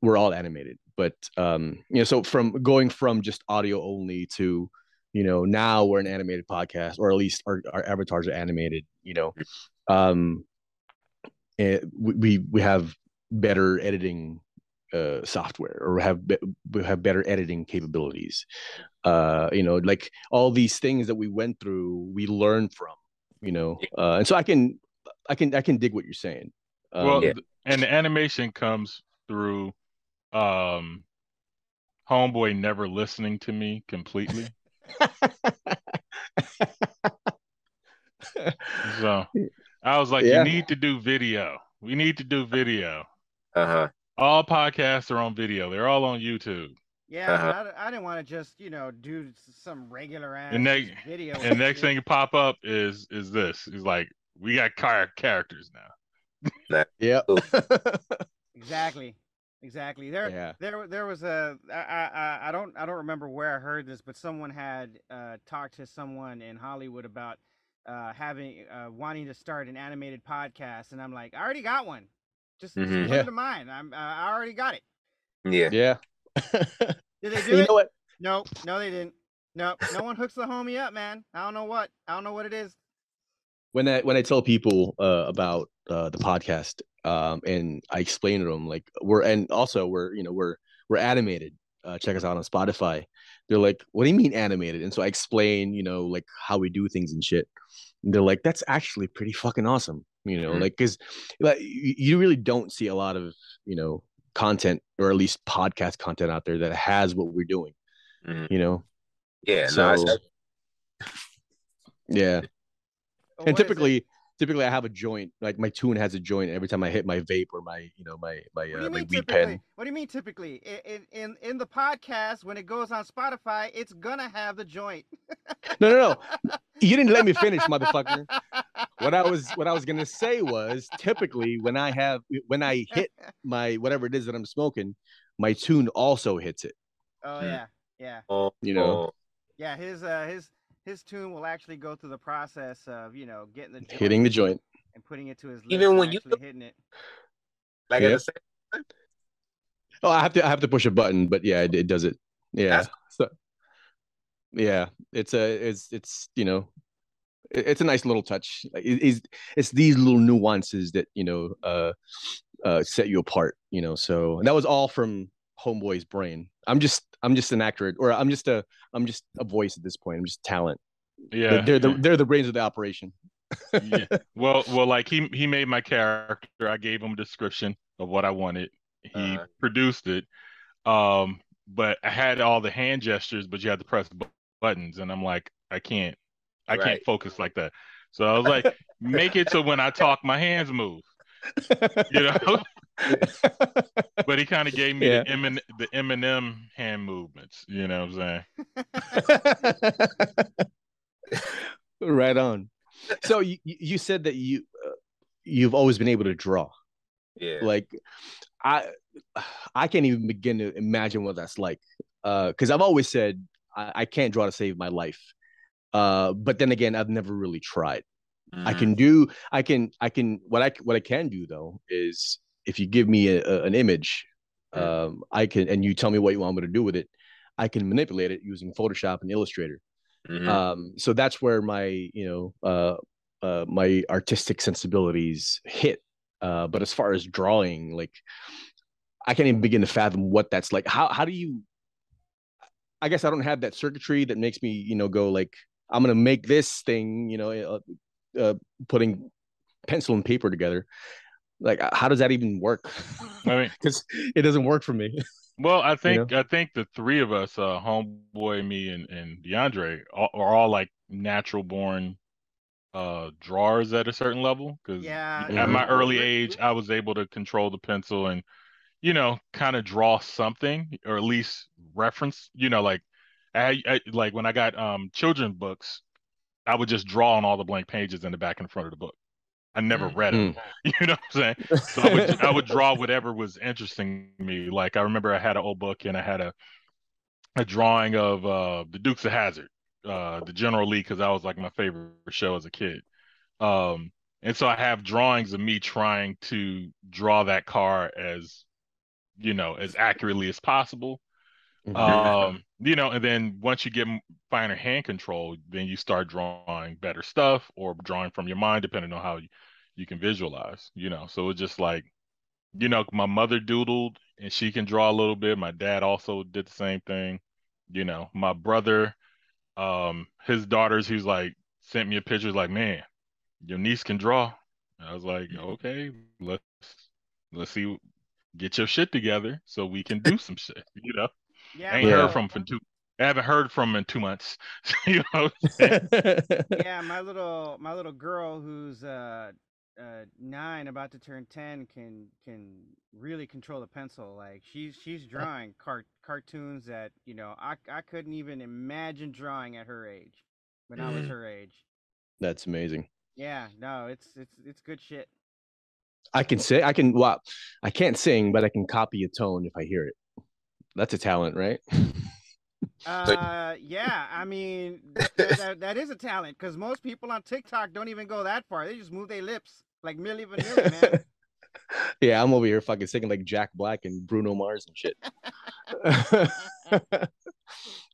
E: we're all animated. But um, you know, so from going from just audio only to you know now we're an animated podcast or at least our, our avatars are animated you know um we we- we have better editing uh software or have be- we have better editing capabilities uh you know like all these things that we went through we learned from you know uh and so i can i can i can dig what you're saying um,
C: Well,
F: Yeah.
C: and the animation comes through um homeboy never listening to me completely. (laughs) So I was like,
E: Yeah.
C: you need to do video. We need to do video.
F: Uh huh.
C: All podcasts are on video. They're all on YouTube.
D: Yeah,
F: Uh-huh.
D: but I, d- I didn't want to just you know do some regular ass
C: And next-
D: video.
C: And next
D: shit.
C: thing to pop up is is this. Is like we got char- characters now. (laughs)
E: yeah
D: Exactly. Exactly. There
E: yeah
D: there there was a I, I I- I don't I don't remember where I heard this, but someone had uh, talked to someone in Hollywood about uh, having uh, wanting to start an animated podcast, and I'm like, I already got one. Just, just
F: Mhm.
D: put
E: Yeah.
D: it to mine. I'm uh, I already got it.
F: Yeah.
E: yeah (laughs)
D: Did they (laughs) do
E: you
D: it?
E: know what
D: No, no, they didn't. No, no one hooks the homie up, man. I don't know what. I don't know what it is.
E: when I when I tell people uh, about uh, the podcast, um, and I explain to them like we're and also we're you know we're we're animated. Uh, check us out on Spotify. They're like, "What do you mean animated?" And so I explain, you know, like how we do things and shit. And they're like, "That's actually pretty fucking awesome," you know,
F: Mhm.
E: like because like you, you really don't see a lot of you know content or at least podcast content out there that has what we're doing.
F: Mhm.
E: You know,
F: Yeah.
E: so
F: no, it's- (laughs)
E: yeah. And
D: what is it?
E: typically typically i have a joint like my tune has a joint every time i hit my vape or my you know my my
D: What do
E: uh,
D: you
E: my
D: mean
E: weed
D: typically?
E: pen
D: What do you mean typically? In, in in the podcast, when it goes on Spotify, it's gonna have the joint.
E: no no no (laughs) you didn't let me finish motherfucker what i was what i was gonna say was typically when i have when i hit my whatever it is that i'm smoking my tune also hits it
D: Oh
F: Hmm.
D: yeah, yeah,
F: oh,
E: you know.
D: yeah. His uh his his tune will actually go through the process of you know getting the joint
E: hitting the joint
D: and putting it to his lips.
F: Even when you-
D: actually hitting it.
F: like
E: Yeah.
F: at the same
E: oh i have to i have to push a button but yeah it, it does it yeah
F: That's-
E: so yeah it's a it's it's you know it- it's a nice little touch Like, it- it's it's these little nuances that you know uh uh set you apart you know so and that was all from homeboy's brain i'm just i'm just an actor or i'm just a i'm just a voice at this point i'm just talent
C: Yeah.
E: they're the they're the brains of the operation
C: yeah. (laughs) Well, well, like he he made my character. I gave him a description of what I wanted. He
F: Uh-huh.
C: produced it. Um, but I had all the hand gestures, but you had to press bu- buttons, and I'm like, I can't, I can't focus like that. So I was like, make it so when I talk, my hands move. (laughs) You know. (laughs) but he kind of gave me
E: Yeah.
C: the Emin, the Eminem hand movements. You know what I'm saying? (laughs)
E: right on so you you said that you uh, you've always been able to draw
F: Yeah.
E: like i i can't even begin to imagine what that's like uh because i've always said I, I can't draw to save my life uh but then again i've never really tried i
F: Mhm.
E: can do i can i can what i what i can do though is if you give me a, a- an image um i can and you tell me what you want me to do with it i can manipulate it using photoshop and illustrator.
F: Mhm.
E: um so that's where my you know uh uh my artistic sensibilities hit. Uh but as far as drawing like i can't even begin to fathom what that's like. How how do you i guess i don't have that circuitry that makes me you know go like i'm gonna make this thing you know uh, uh putting pencil and paper together like how does that even work
C: I mean, (laughs)
E: because it doesn't work for me
C: Well, I (laughs) think I think the three of us, uh, homeboy, me, and and DeAndre, are, are all like natural born uh drawers at a certain level. Because
D: Yeah,
C: at
E: yeah.
C: my early age, I was able to control the pencil and you know kind of draw something or at least reference. You know, like I, I like when I got um children books, I would just draw on all the blank pages in the back and front of the book. I never
D: Mm.
C: read them. (laughs) You know what I'm saying? So I would (laughs) I would draw whatever was interesting to me. Like I remember I had an old book and I had a a drawing of uh the Dukes of Hazzard, uh the General Lee because that was like my favorite show as a kid. Um and so I have drawings of me trying to draw that car as you know as accurately as possible.
E: Mhm.
C: Um you know and then once you get m- finer hand control then you start drawing better stuff or drawing from your mind depending on how you, you can visualize you know so it's just like you know, my mother doodled and she can draw a little bit. My dad also did the same thing. You know, my brother, um, his daughters, he's like sent me a picture, like, man, your niece can draw. I was like, okay, let's let's see, get your shit together so we can do some shit. (laughs) You know,
D: yeah,
C: I ain't
E: Yeah.
C: heard from him for two. I haven't heard from him in two months. (laughs) you know, what I'm (laughs)
D: yeah, my little my little girl who's uh uh nine about to turn 10 can can really control the pencil like she's she's (laughs) drawing cart cartoons that you know I I couldn't even imagine drawing at her age when I was
F: Mhm.
D: her age
E: That's amazing.
D: yeah no it's it's it's good shit
E: I can say I can. Well, I can't sing, but I can copy a tone if I hear it. That's a talent, right? (laughs)
D: uh yeah I mean (laughs) th- th- that, that is a talent because most people on TikTok don't even go that far they just move their lips like Milli Vanilli man (laughs)
E: yeah, I'm over here fucking singing like Jack Black and Bruno Mars and shit. (laughs)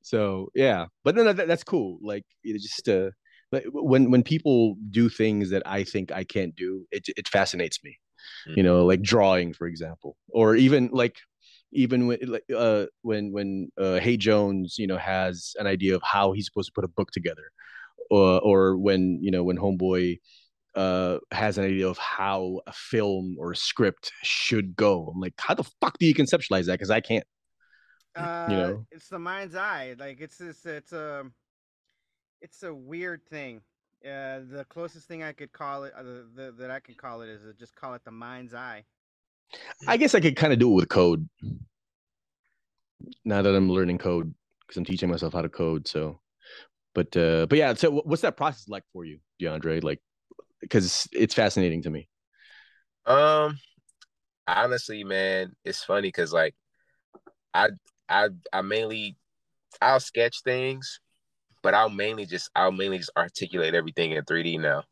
E: so yeah, but no, no, that, that's cool. Like it just uh, like when when people do things that I think I can't do, it it fascinates me. You know, like drawing, for example, or even like even when like uh when when uh Hey Jones, you know, has an idea of how he's supposed to put a book together, or or when you know when Homeboy uh has an idea of how a film or a script should go. I'm like, how the fuck do you conceptualize that? Because I can't.
D: uh,
E: know?
D: it's the mind's eye. Like it's this, it's a, it's a weird thing. Uh, the closest thing I could call it, uh, the, the, that I can call it, is to just call it the mind's eye.
E: I guess I could kind of do it with code. Now that I'm learning code, because I'm teaching myself how to code. So, but uh, but yeah. So what's that process like for you, DeAndre? Like, because it's fascinating to me.
F: Um, honestly, man, it's funny because like I I I mainly I'll sketch things, but I'll mainly just I'll mainly just articulate everything in 3D now.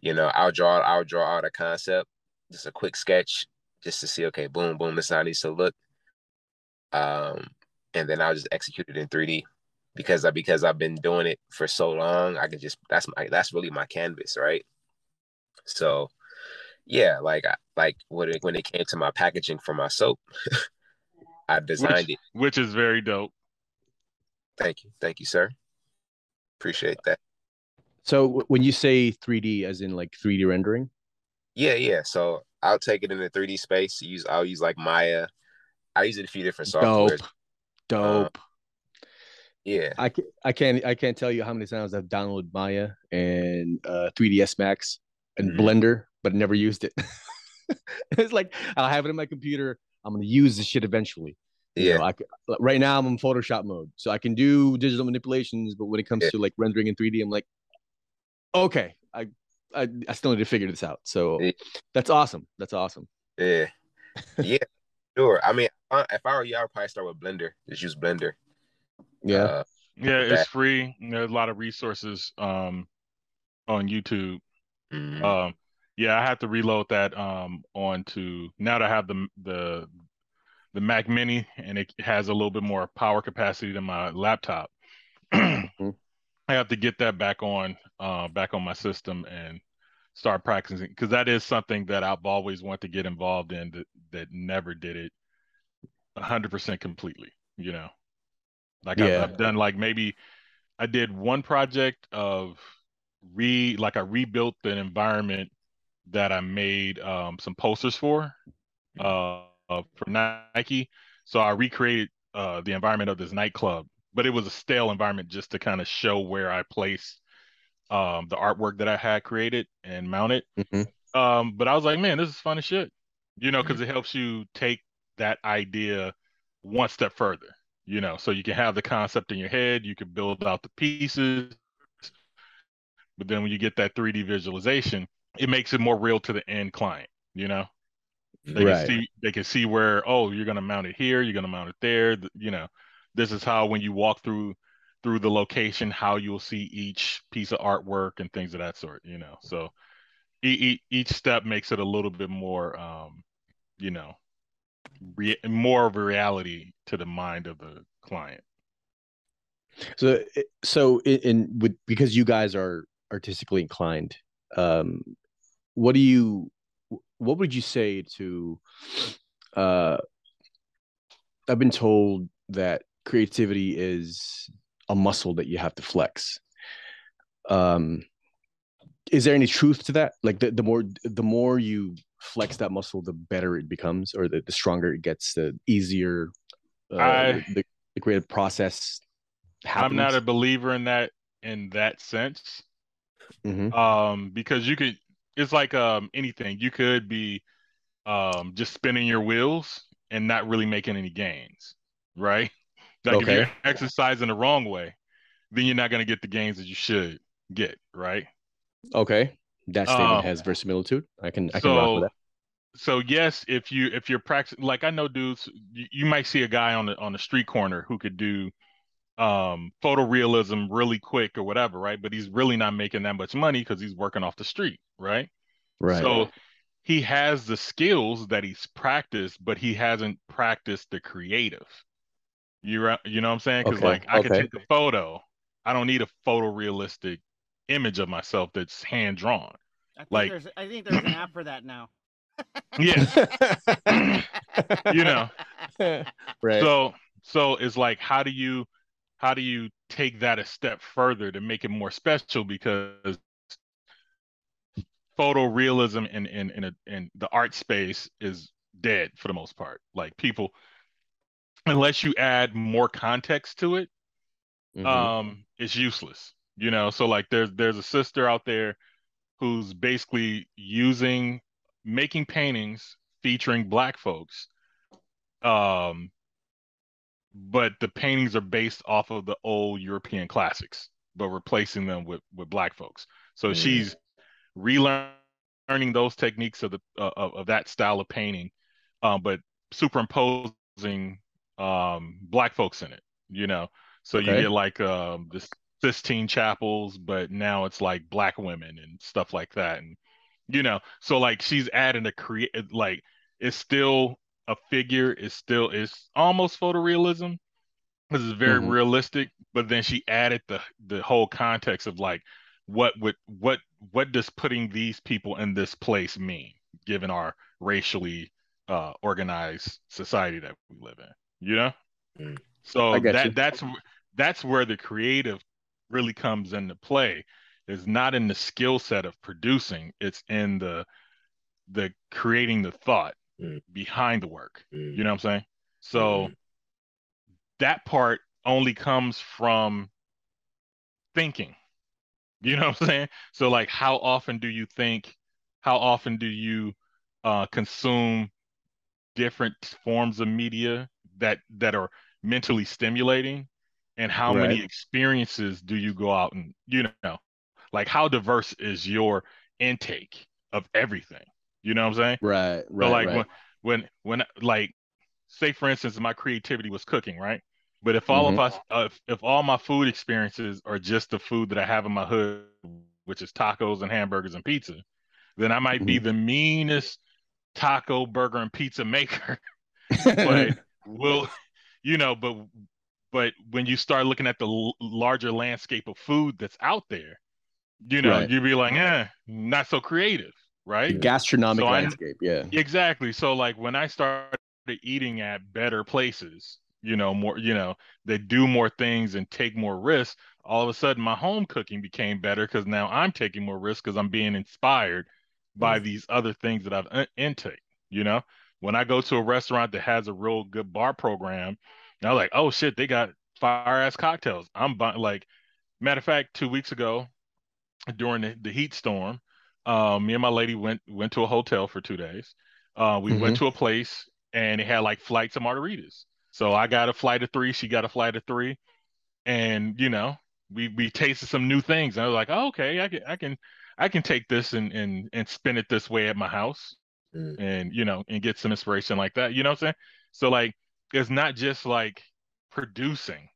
F: You know, I'll draw I'll draw out a concept, just a quick sketch, just to see, okay, boom, boom, this is how it needs to look. Um, and then I'll just execute it in 3D because I because I've been doing it for so long, I can just that's my that's really my canvas, right? So yeah, like I, like when it when it came to my packaging for my soap, (laughs) I designed
C: which,
F: it.
C: which is very dope.
F: Thank you, thank you, sir. Appreciate that.
E: So w- when you say 3D, as in like 3D rendering,
F: Yeah, yeah. So I'll take it in the 3D space. Use I'll use like Maya. I use it a few different softwares.
E: dope, dope.
F: Yeah,
E: I can I can't I can't tell you how many times I've downloaded Maya and uh, 3ds Max and
F: Mhm.
E: Blender, but never used it. (laughs) it's like I'll have it in my computer. I'm gonna use this shit eventually. You
F: yeah,
E: know, I c- right now I'm in Photoshop mode, so I can do digital manipulations. But when it comes
F: Yeah.
E: to like rendering in 3D, I'm like, okay, I I, I still need to figure this out. So
F: Yeah.
E: that's awesome. That's awesome.
F: yeah, (laughs) yeah. Sure. I mean, uh, if I were you, I would probably start with Blender. Just use Blender.
E: Yeah.
F: Uh,
C: Yeah,
F: that.
C: it's free. There's a lot of resources um on YouTube.
F: Mhm.
C: Um yeah, I have to reload that um onto now that I have the the the Mac Mini and it has a little bit more power capacity than my laptop. (clears throat)
E: Mm-hmm.
C: I have to get that back on uh back on my system and start practicing because that is something that I've always wanted to get involved in that that never did it 100% completely, you know. Like
E: Yeah.
C: I've, I've done like maybe I did one project of re like I rebuilt the environment that I made um, some posters for uh, uh, for Nike. So I recreated uh, the environment of this nightclub, but it was a stale environment just to kind of show where I placed um, the artwork that I had created and mounted.
E: Mhm.
C: Um, but I was like, man, this is fun as shit, you know, because it helps you take that idea one step further, you know, so you can have the concept in your head, you can build out the pieces, but then when you get that 3D visualization, it makes it more real to the end client, you know. They
E: Right.
C: can see they can see where oh you're gonna mount it here, you're gonna mount it there, you know. This is how when you walk through through the location, how you'll see each piece of artwork and things of that sort, you know. So e- e- each step makes it a little bit more, um, you know, re- more of a reality to the mind of the client.
E: So, so in, in with because you guys are artistically inclined, um, what do you, what would you say to? Uh, I've been told that creativity is a muscle that you have to flex. Um, is there any truth to that? Like the, the more the more you flex that muscle, the better it becomes, or the, the stronger it gets, the easier uh,
C: I-
E: the, the creative process happens.
C: I'm not a believer in that in that sense.
E: Mhm.
C: um because you could it's like um anything you could be um just spinning your wheels and not really making any gains right (laughs) like if you're exercising the wrong way then you're not going to get the gains that you should get right
E: Okay, that statement
C: Um,
E: has verisimilitude. I can I can rock with
C: so
E: that.
C: so yes if you if you're practicing like i know dudes you, you might see a guy on the on the street corner who could do um photorealism really quick or whatever right but he's really not making that much money because he's working off the street right
E: Right.
C: So he has the skills that he's practiced, but he hasn't practiced the creative. You you know what I'm saying? Because
E: Okay,
C: like I can take a photo. I don't need a photorealistic image of myself that's hand drawn.
D: I think
C: Like-
D: there's I think there's an app for that now. (laughs)
C: Yeah. (laughs) you know. (laughs)
E: right.
C: So so it's like how do you how do you take that a step further to make it more special because photorealism in in in, a, in the art space is dead for the most part. Like people unless you add more context to it,
E: Mhm.
C: um it's useless. You know, so like there's there's a sister out there who's basically using making paintings featuring black folks um but the paintings are based off of the old European classics, but replacing them with with black folks. So
F: Mm.
C: she's relearning those techniques of the uh, of, of that style of painting, um, but superimposing um, black folks in it. You know, so you get like um, the Sistine Chapels, but now it's like black women and stuff like that, and you know, so like she's adding a create like it's still a figure is still is almost photorealism because it's very
E: Mhm.
C: realistic but then she added the the whole context of like what would what what does putting these people in this place mean given our racially uh organized society that we live in you know
F: Mm.
C: so that
E: you.
C: that's that's where the creative really comes into play is not in the skill set of producing it's in the the creating the thought
F: Mm.
C: behind the work
F: Mm.
C: you know what I'm saying? So
F: Mhm.
C: that part only comes from thinking. You know what I'm saying? So like how often do you think how often do you uh consume different forms of media that that are mentally stimulating and how many experiences do you go out and you know like how diverse is your intake of everything? You know what I'm saying?
E: Right. Right.
C: So like
E: right.
C: when when when like say for instance my creativity was cooking, right? But if all
E: Mm-hmm.
C: of us uh, if, if all my food experiences are just the food that I have in my hood, which is tacos and hamburgers and pizza, then I might
E: Mm-hmm.
C: be the meanest taco, burger, and pizza maker. (laughs) but (laughs) will you know, but but when you start looking at the l- larger landscape of food that's out there, you know,
E: Right.
C: you'd be like, eh, not so creative, right?
E: gastronomic
C: So I-
E: landscape. Yeah.
C: Exactly. So like when I started eating at better places, you know, more, you know, they do more things and take more risks, all of a sudden my home cooking became better because now I'm taking more risks because I'm being inspired by mm. these other things that I've in- intake, you know? when I go to a restaurant that has a real good bar program, I was like, oh shit, they got fire ass cocktails. I'm buying like matter of fact, two weeks ago during the, the heat storm, um, me and my lady went went to a hotel for two days. Uh, we mm-hmm. went to a place and it had like flights of margaritas. So I got a flight of three, she got a flight of three, and you know, we we tasted some new things. And I was like, oh, okay, I can I can I can take this and and and spin it this way at my house, mm. and you know, and get some inspiration like that. You know what I'm saying? So like, it's not just like producing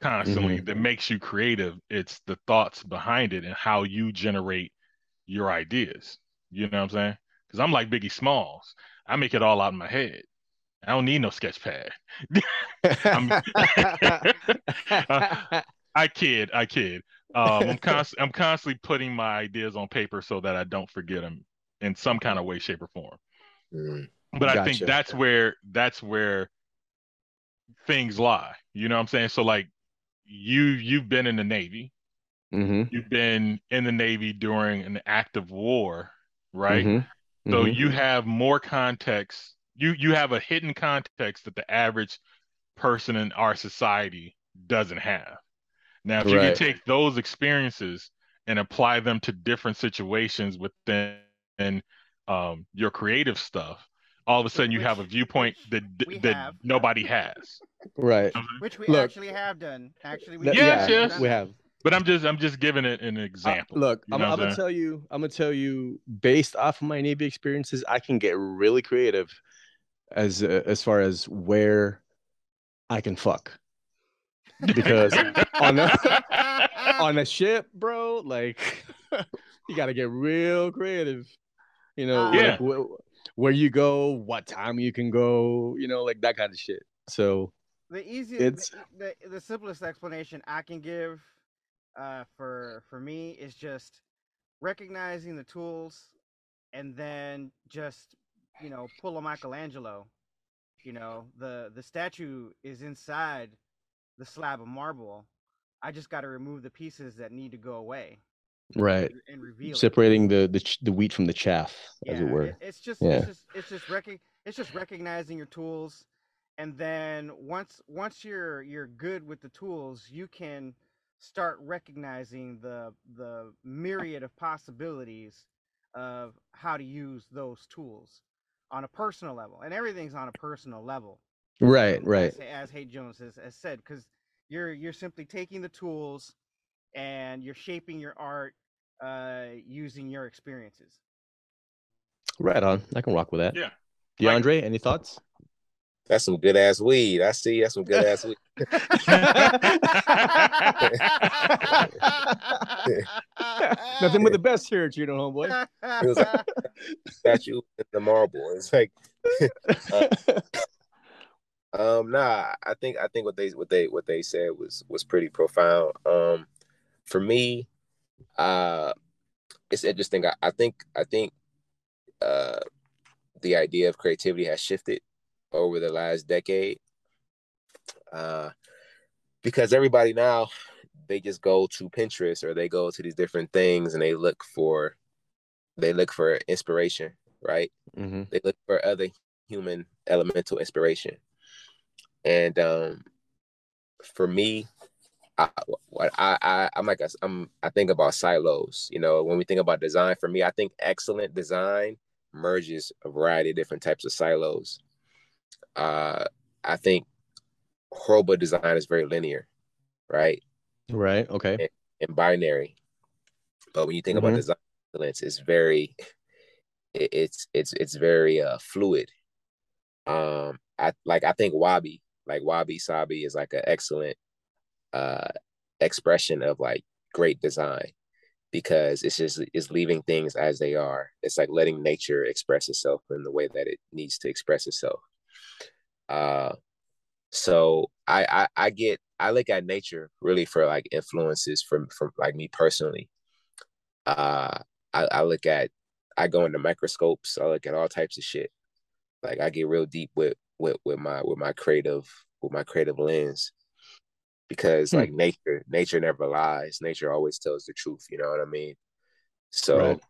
C: constantly mm-hmm. that makes you creative. It's the thoughts behind it and how you generate your ideas. You know what I'm saying? Because I'm like Biggie Smalls. I make it all out in my head. I don't need no sketch pad. (laughs) (laughs) I kid, I kid. Um, I'm const- I'm constantly putting my ideas on paper so that I don't forget them in some kind of way, shape, or form. Mm, but gotcha. I think that's where that's where things lie. You know what I'm saying? So like you you've been in the Navy. Mm-hmm. You've been in the Navy during an active war, right? Mm-hmm. So mm-hmm. you have more context. You you have a hidden context that the average person in our society doesn't have. Now, if right. you can take those experiences and apply them to different situations within um, your creative stuff, all of a sudden you have a viewpoint that that have. nobody has.
E: Right.
D: Which we Look, actually have done. Actually, we
C: yes, yes,
E: we have.
C: But I'm just I'm just giving it an example.
E: Uh, look, I'm, I'm gonna tell you, I'm gonna tell you, based off of my Navy experiences, I can get really creative as uh, as far as where I can fuck because on a (laughs) on a ship, bro, like (laughs) you got to get real creative. You know,
C: uh, yeah.
E: Like, wh- where you go, what time you can go, you know, like that kind of shit. So
D: the easiest, the, the, the simplest explanation I can give uh, for for me is just recognizing the tools and then just you know pull a Michelangelo. You know the the statue is inside the slab of marble. I just got to remove the pieces that need to go away.
E: Right.
D: And, reveal
E: separating the, the the wheat from the chaff,
D: yeah,
E: as it were.
D: it's just yeah. it's just it's just rec- it's just recognizing your tools, and then once once you're you're good with the tools, you can start recognizing the the myriad of possibilities of how to use those tools on a personal level, and everything's on a personal level.
E: Right, right.
D: As, as Hay Jones has, has said, because you're you're simply taking the tools and you're shaping your art uh, using your experiences.
E: Right on. I can rock with that.
C: Yeah.
E: DeAndre, like, any thoughts?
F: That's some good ass weed. I see. That's some good ass weed. (laughs)
E: Nothing but the best here at Chino, homeboy. It was like
F: statue in the marble. It's like (laughs) uh, um, nah, I think I think what they what they what they said was was pretty profound. Um, for me, uh, it's interesting. I, I think I think uh, the idea of creativity has shifted over the last decade. Uh, because everybody now they just go to Pinterest or they go to these different things and they look for they look for inspiration, right? Mm-hmm. They look for other human elemental inspiration. And um, for me, I, what I, I I'm like I'm I think about silos. You know, when we think about design, for me, I think excellent design merges a variety of different types of silos. Uh, I think horrible design is very linear, right?
E: Right. Okay.
F: And, and binary. But when you think mm-hmm. about design excellence, it's very, it, it's it's it's very uh, fluid. Um, I like I think Wabi like Wabi Sabi is like an excellent uh expression of like great design because it's just it's leaving things as they are. It's like letting nature express itself in the way that it needs to express itself. Uh so I I, I get I look at nature really for like influences from from like me personally. Uh I, I look at I go into microscopes, I look at all types of shit. Like I get real deep with with with my with my creative with my creative lens because hmm. like nature nature never lies nature always tells the truth you know what i mean so right.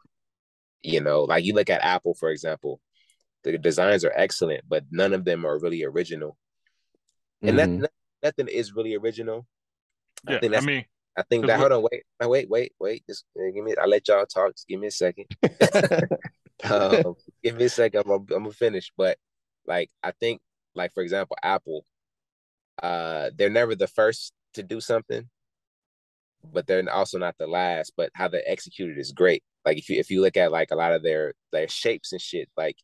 F: you know like you look at apple for example the designs are excellent, but none of them are really original. And
E: Mhm.
F: that nothing is really original. I
C: Yeah,
F: think
C: I mean,
F: I think
C: 'cause
F: that. Hold on, wait, no, wait, wait, wait. Just uh, give me. I let y'all talk. Just give me a second. (laughs) (laughs) um, give me a second. I'm, gonna- I'm gonna finish. But like, I think, like for example, Apple, uh, they're never the first to do something, but they're also not the last. But how they execute it is great. Like if you if you look at like a lot of their their shapes and shit, like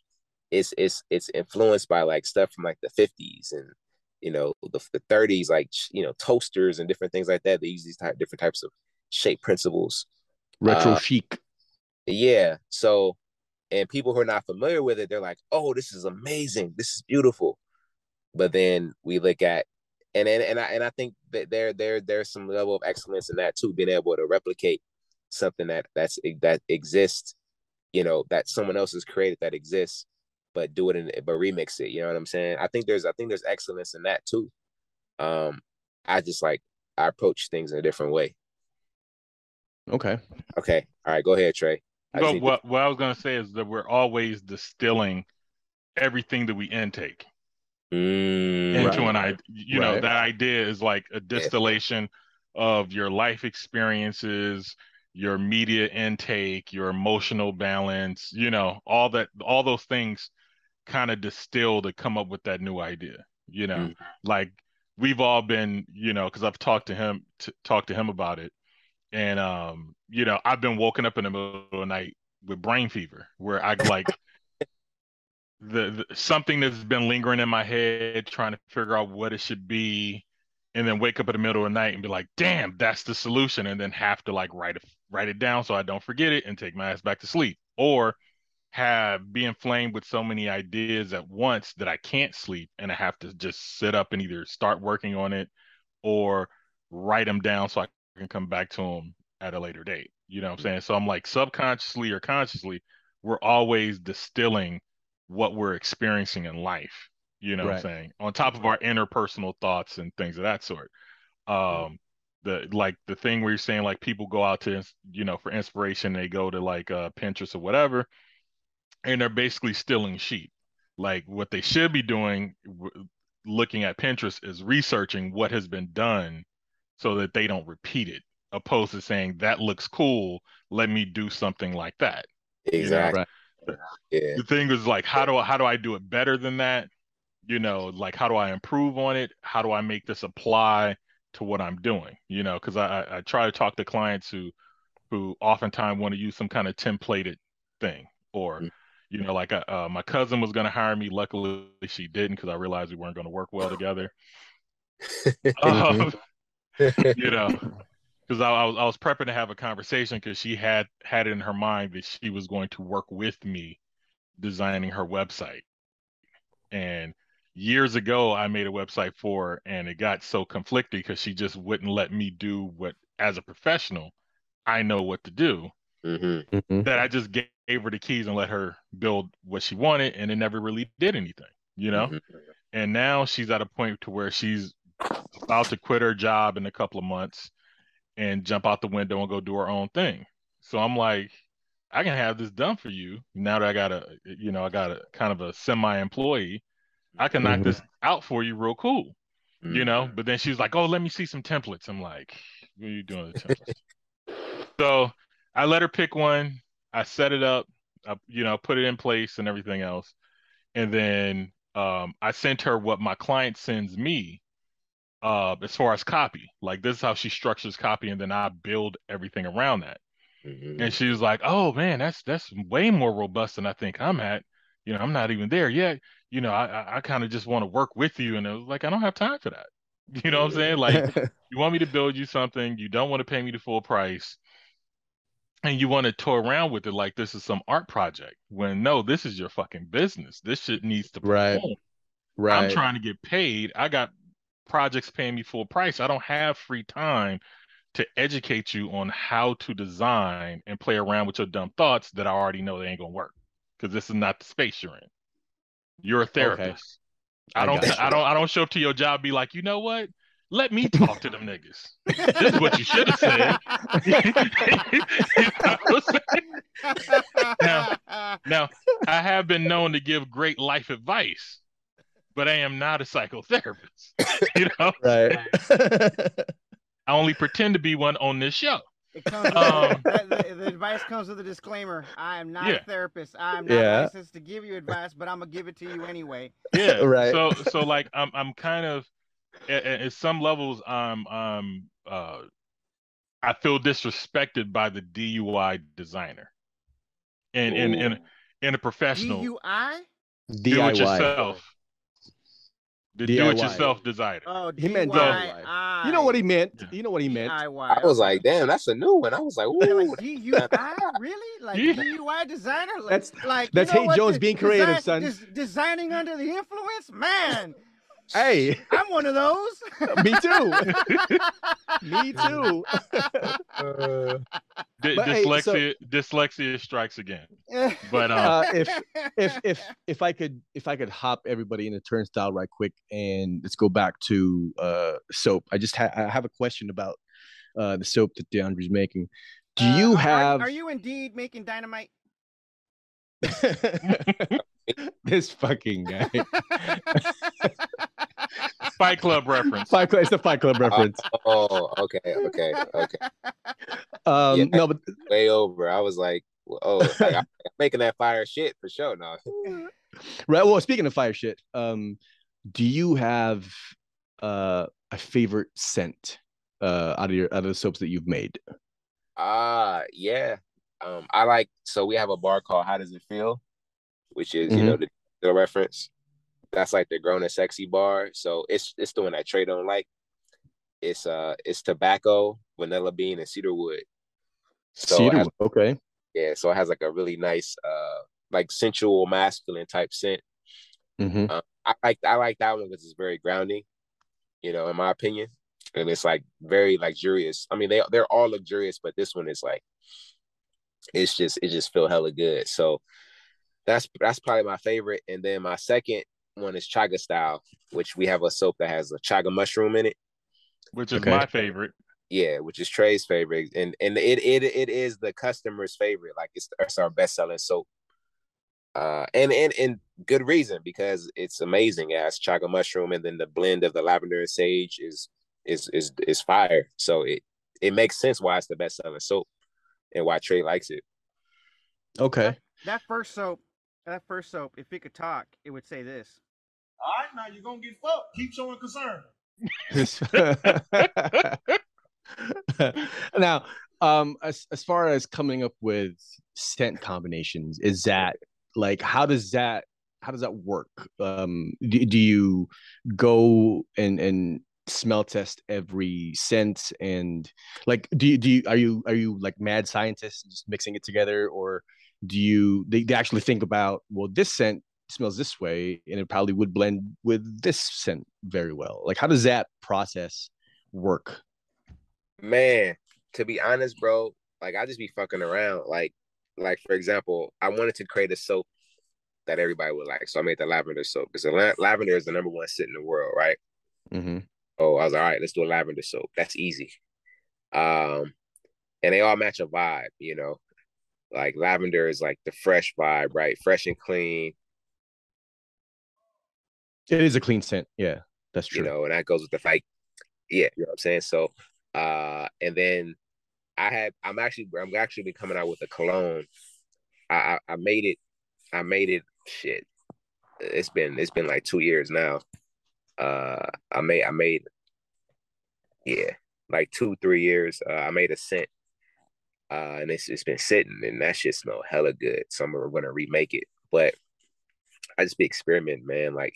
F: it's it's it's influenced by like stuff from like the 50s and you know the, the 30s, like you know toasters and different things like that. They use these type different types of shape principles.
E: Retro
F: Uh,
E: chic.
F: Yeah. So, and people who are not familiar with it, they're like, "Oh, this is amazing. This is beautiful." But then we look at, and and and I and I think that there there there's some level of excellence in that too, being able to replicate something that that's that exists, you know, that someone else has created that exists, but do it in but remix it. You know what I'm saying? I think there's I think there's excellence in that too. Um, I just like I approach things in a different way.
E: Okay.
F: Okay. All right. Go ahead, Trey. I just
C: But
F: need to-
C: what what I was gonna say is that we're always distilling everything that we intake
F: Mm,
C: into
E: Right.
C: an idea. You know, that idea is like a distillation of your life experiences, your media intake, your emotional balance. You know, all that, all those things, kind of distill to come up with that new idea. You know,
F: Mm.
C: like we've all been, you know, because I've talked to him, t- talked to him about it, and um, you know, I've been woken up in the middle of the night with brain fever, where I like (laughs) the, the something that's been lingering in my head, trying to figure out what it should be, and then wake up in the middle of the night and be like, "Damn, that's the solution," and then have to like write it write it down so I don't forget it and take my ass back to sleep, or have be inflamed with so many ideas at once that I can't sleep and I have to just sit up and either start working on it or write them down so I can come back to them at a later date. You know what I'm saying? So I'm like subconsciously or consciously, we're always distilling what we're experiencing in life. You know what I'm saying? On top of our interpersonal thoughts and things of that sort. Um the like the thing where you're saying like people go out to you know for inspiration they go to like uh Pinterest or whatever and they're basically stealing sheep. Like what they should be doing, w- looking at Pinterest, is researching what has been done so that they don't repeat it, opposed to saying that looks cool. Let me do something like that.
F: exactly.
E: Right.
F: Yeah.
C: The thing is like, how do I how do I do it better than that? You know, like how do I improve on it? How do I make this apply to what I'm doing? You know, because I, I I try to talk to clients who who oftentimes want to use some kind of templated thing or
F: Mm.
C: You know like uh, uh, my cousin was going to hire me. Luckily she didn't because i realized we weren't going to work well together. (laughs) Um, you know because I, I was I was prepping to have a conversation because she had had it in her mind that she was going to work with me designing her website. And years ago i made a website for her and it got so conflicted because she just wouldn't let me do what as a professional i know what to do
F: hmm
E: Mhm.
C: that I just gave her the keys and let her build what she wanted, and it never really did anything, you know.
F: Mhm.
C: And now she's at a point to where she's about to quit her job in a couple of months and jump out the window and go do her own thing. So I'm like, I can have this done for you now that I got a, you know, I got a kind of a semi-employee. I can knock
E: Mhm.
C: this out for you real cool, you know. But then she's like, "Oh, let me see some templates." I'm like, "What are you doing the templates?" so I let her pick one. I set it up, I, you know, put it in place and everything else, and then um, I sent her what my client sends me uh, as far as copy. Like this is how she structures copy, and then I build everything around that.
F: Mhm.
C: And she was like, "Oh man, that's that's way more robust than I think I'm at. You know, I'm not even there yet. You know, I I, I kind of just want to work with you." And it was like, I don't have time for that. (laughs) You know what I'm saying? Like, (laughs) you want me to build you something, you don't want to pay me the full price, and you want to tour around with it like this is some art project. When no, this is your fucking business. This shit needs to
E: Right.
C: perform.
E: right.
C: I'm trying to get paid. I got projects paying me full price. I don't have free time to educate you on how to design and play around with your dumb thoughts that I already know they ain't gonna work because this is not the space you're in. You're a therapist. I
E: I
C: don't. I don't. I don't show up to your job. Be like, you know what? Let me talk to them niggas. This is what you should have said. You know what I'm saying? Now- Now, I have been known to give great life advice, but I am not a psychotherapist. you know,
E: right.
C: I only pretend to be one on this show.
D: It comes with,
C: Um, (laughs)
D: the, the- the advice comes with a disclaimer. I am not
C: Yeah.
D: a therapist. I am not
E: Yeah.
D: licensed to give you advice, but I'm gonna give it to you anyway.
C: Yeah. (laughs)
E: Right.
C: So so like I'm I'm kind of at, at some levels I'm um uh I feel disrespected by the DUI designer. And in in in a professional
D: DUI?
C: do it
E: DIY.
C: yourself. The do
E: DIY.
C: it yourself designer.
D: Oh,
E: He meant
D: DUI.
E: You know what he meant.
C: Yeah.
E: You know what he meant.
D: DIY.
F: I was like, damn, that's a new one. I was like,
D: Yeah,
F: ooh.
D: like DUI, (laughs) really? Like
C: Yeah.
D: DUI designer? Like,
E: That's-
D: like
E: that's
D: you know
E: Hey
D: what?
E: Jones
D: De-
E: being creative,
D: design-
E: son.
D: des- designing under the influence, man.
E: Hey,
D: I'm one of those. (laughs)
E: me too. (laughs) Me too.
F: Uh,
C: D-
E: But, hey, so-
C: dyslexia dyslexia strikes again. But um,
E: Uh, if if if if I could if I could hop everybody in a turnstile right quick and let's go back to uh soap. I just ha- I have a question about uh the soap that DeAndre's making. Do
D: Uh,
E: you
D: are-
E: have
D: Are, you indeed making dynamite? (laughs)
E: this fucking guy?
C: Fight Club reference.
E: Fight Club. It's a Fight Club (laughs) reference.
F: oh, okay, okay, okay. (laughs)
E: Um,
F: Yeah.
E: no, but
F: Way over. I was like, oh, like, I'm (laughs) making that fire shit for sure. No,
E: right. Well, speaking of fire shit, um, do you have uh a favorite scent uh out of your out of the soaps that you've made?
F: Ah, yeah. Um, I like so we have a bar called How Does It Feel, which is you know the, the reference. That's like the grown and sexy bar. So it's it's the one that Trey don't like. It's uh it's tobacco, vanilla bean, and cedar wood. So it
E: Cedar.
F: has-
E: okay.
F: yeah, so it has like a really nice uh like sensual masculine type scent.
E: hmm
F: I like I like that one because it's very grounding, you know, in my opinion. And it's like very luxurious. I mean, they they're all luxurious, but this one is like it's just it just feel hella good. So that's that's probably my favorite. And then my second one is chaga style, which we have a soap that has a chaga mushroom in it.
C: which is
E: Okay.
C: my favorite.
F: Yeah, which is Trey's favorite, and and it it it is the customer's favorite. Like it's it's our best selling soap. Uh, and and and good reason because it's amazing. It has chaga mushroom, and then the blend of the lavender and sage is is is is fire. So it it makes sense why it's the best selling soap, and why Trey likes it.
E: Okay.
D: That first soap, that first soap, if it could talk, it would say this.
G: All right, now you're gonna get fucked. Keep showing concern. (laughs)
E: now, um, as as far as coming up with scent combinations, is that like how does that how does that work? Um, do, do you go and and smell test every scent and like do you do you are you are you like mad scientists just mixing it together or do you they, they actually think about well this scent smells this way and it probably would blend with this scent very well like how does that process work
F: Man, to be honest, bro, like I just be fucking around. Like, like for example, I wanted to create a soap that everybody would like, so I made the lavender soap because la- lavender is the number one scent in the world, right?
E: mm-hmm.
F: Oh, I was like, all right, let's do a lavender soap. That's easy. Um, and they all match a vibe, you know. Like lavender is like the fresh vibe, right? Fresh and clean,
E: it is a clean scent yeah that's true
F: you know, and that goes with the fight. yeah, you know what I'm saying. So, uh, and then I had, I'm actually, I'm actually been coming out with a cologne. I, I, I made it, I made it. Shit, it's been, it's been like two years now. Uh, I made, I made, yeah, like two, three years. Uh, I made a scent, uh, and it's it's been sitting, and that shit smell hella good. So I'm gonna remake it, but I just be experimenting, man. Like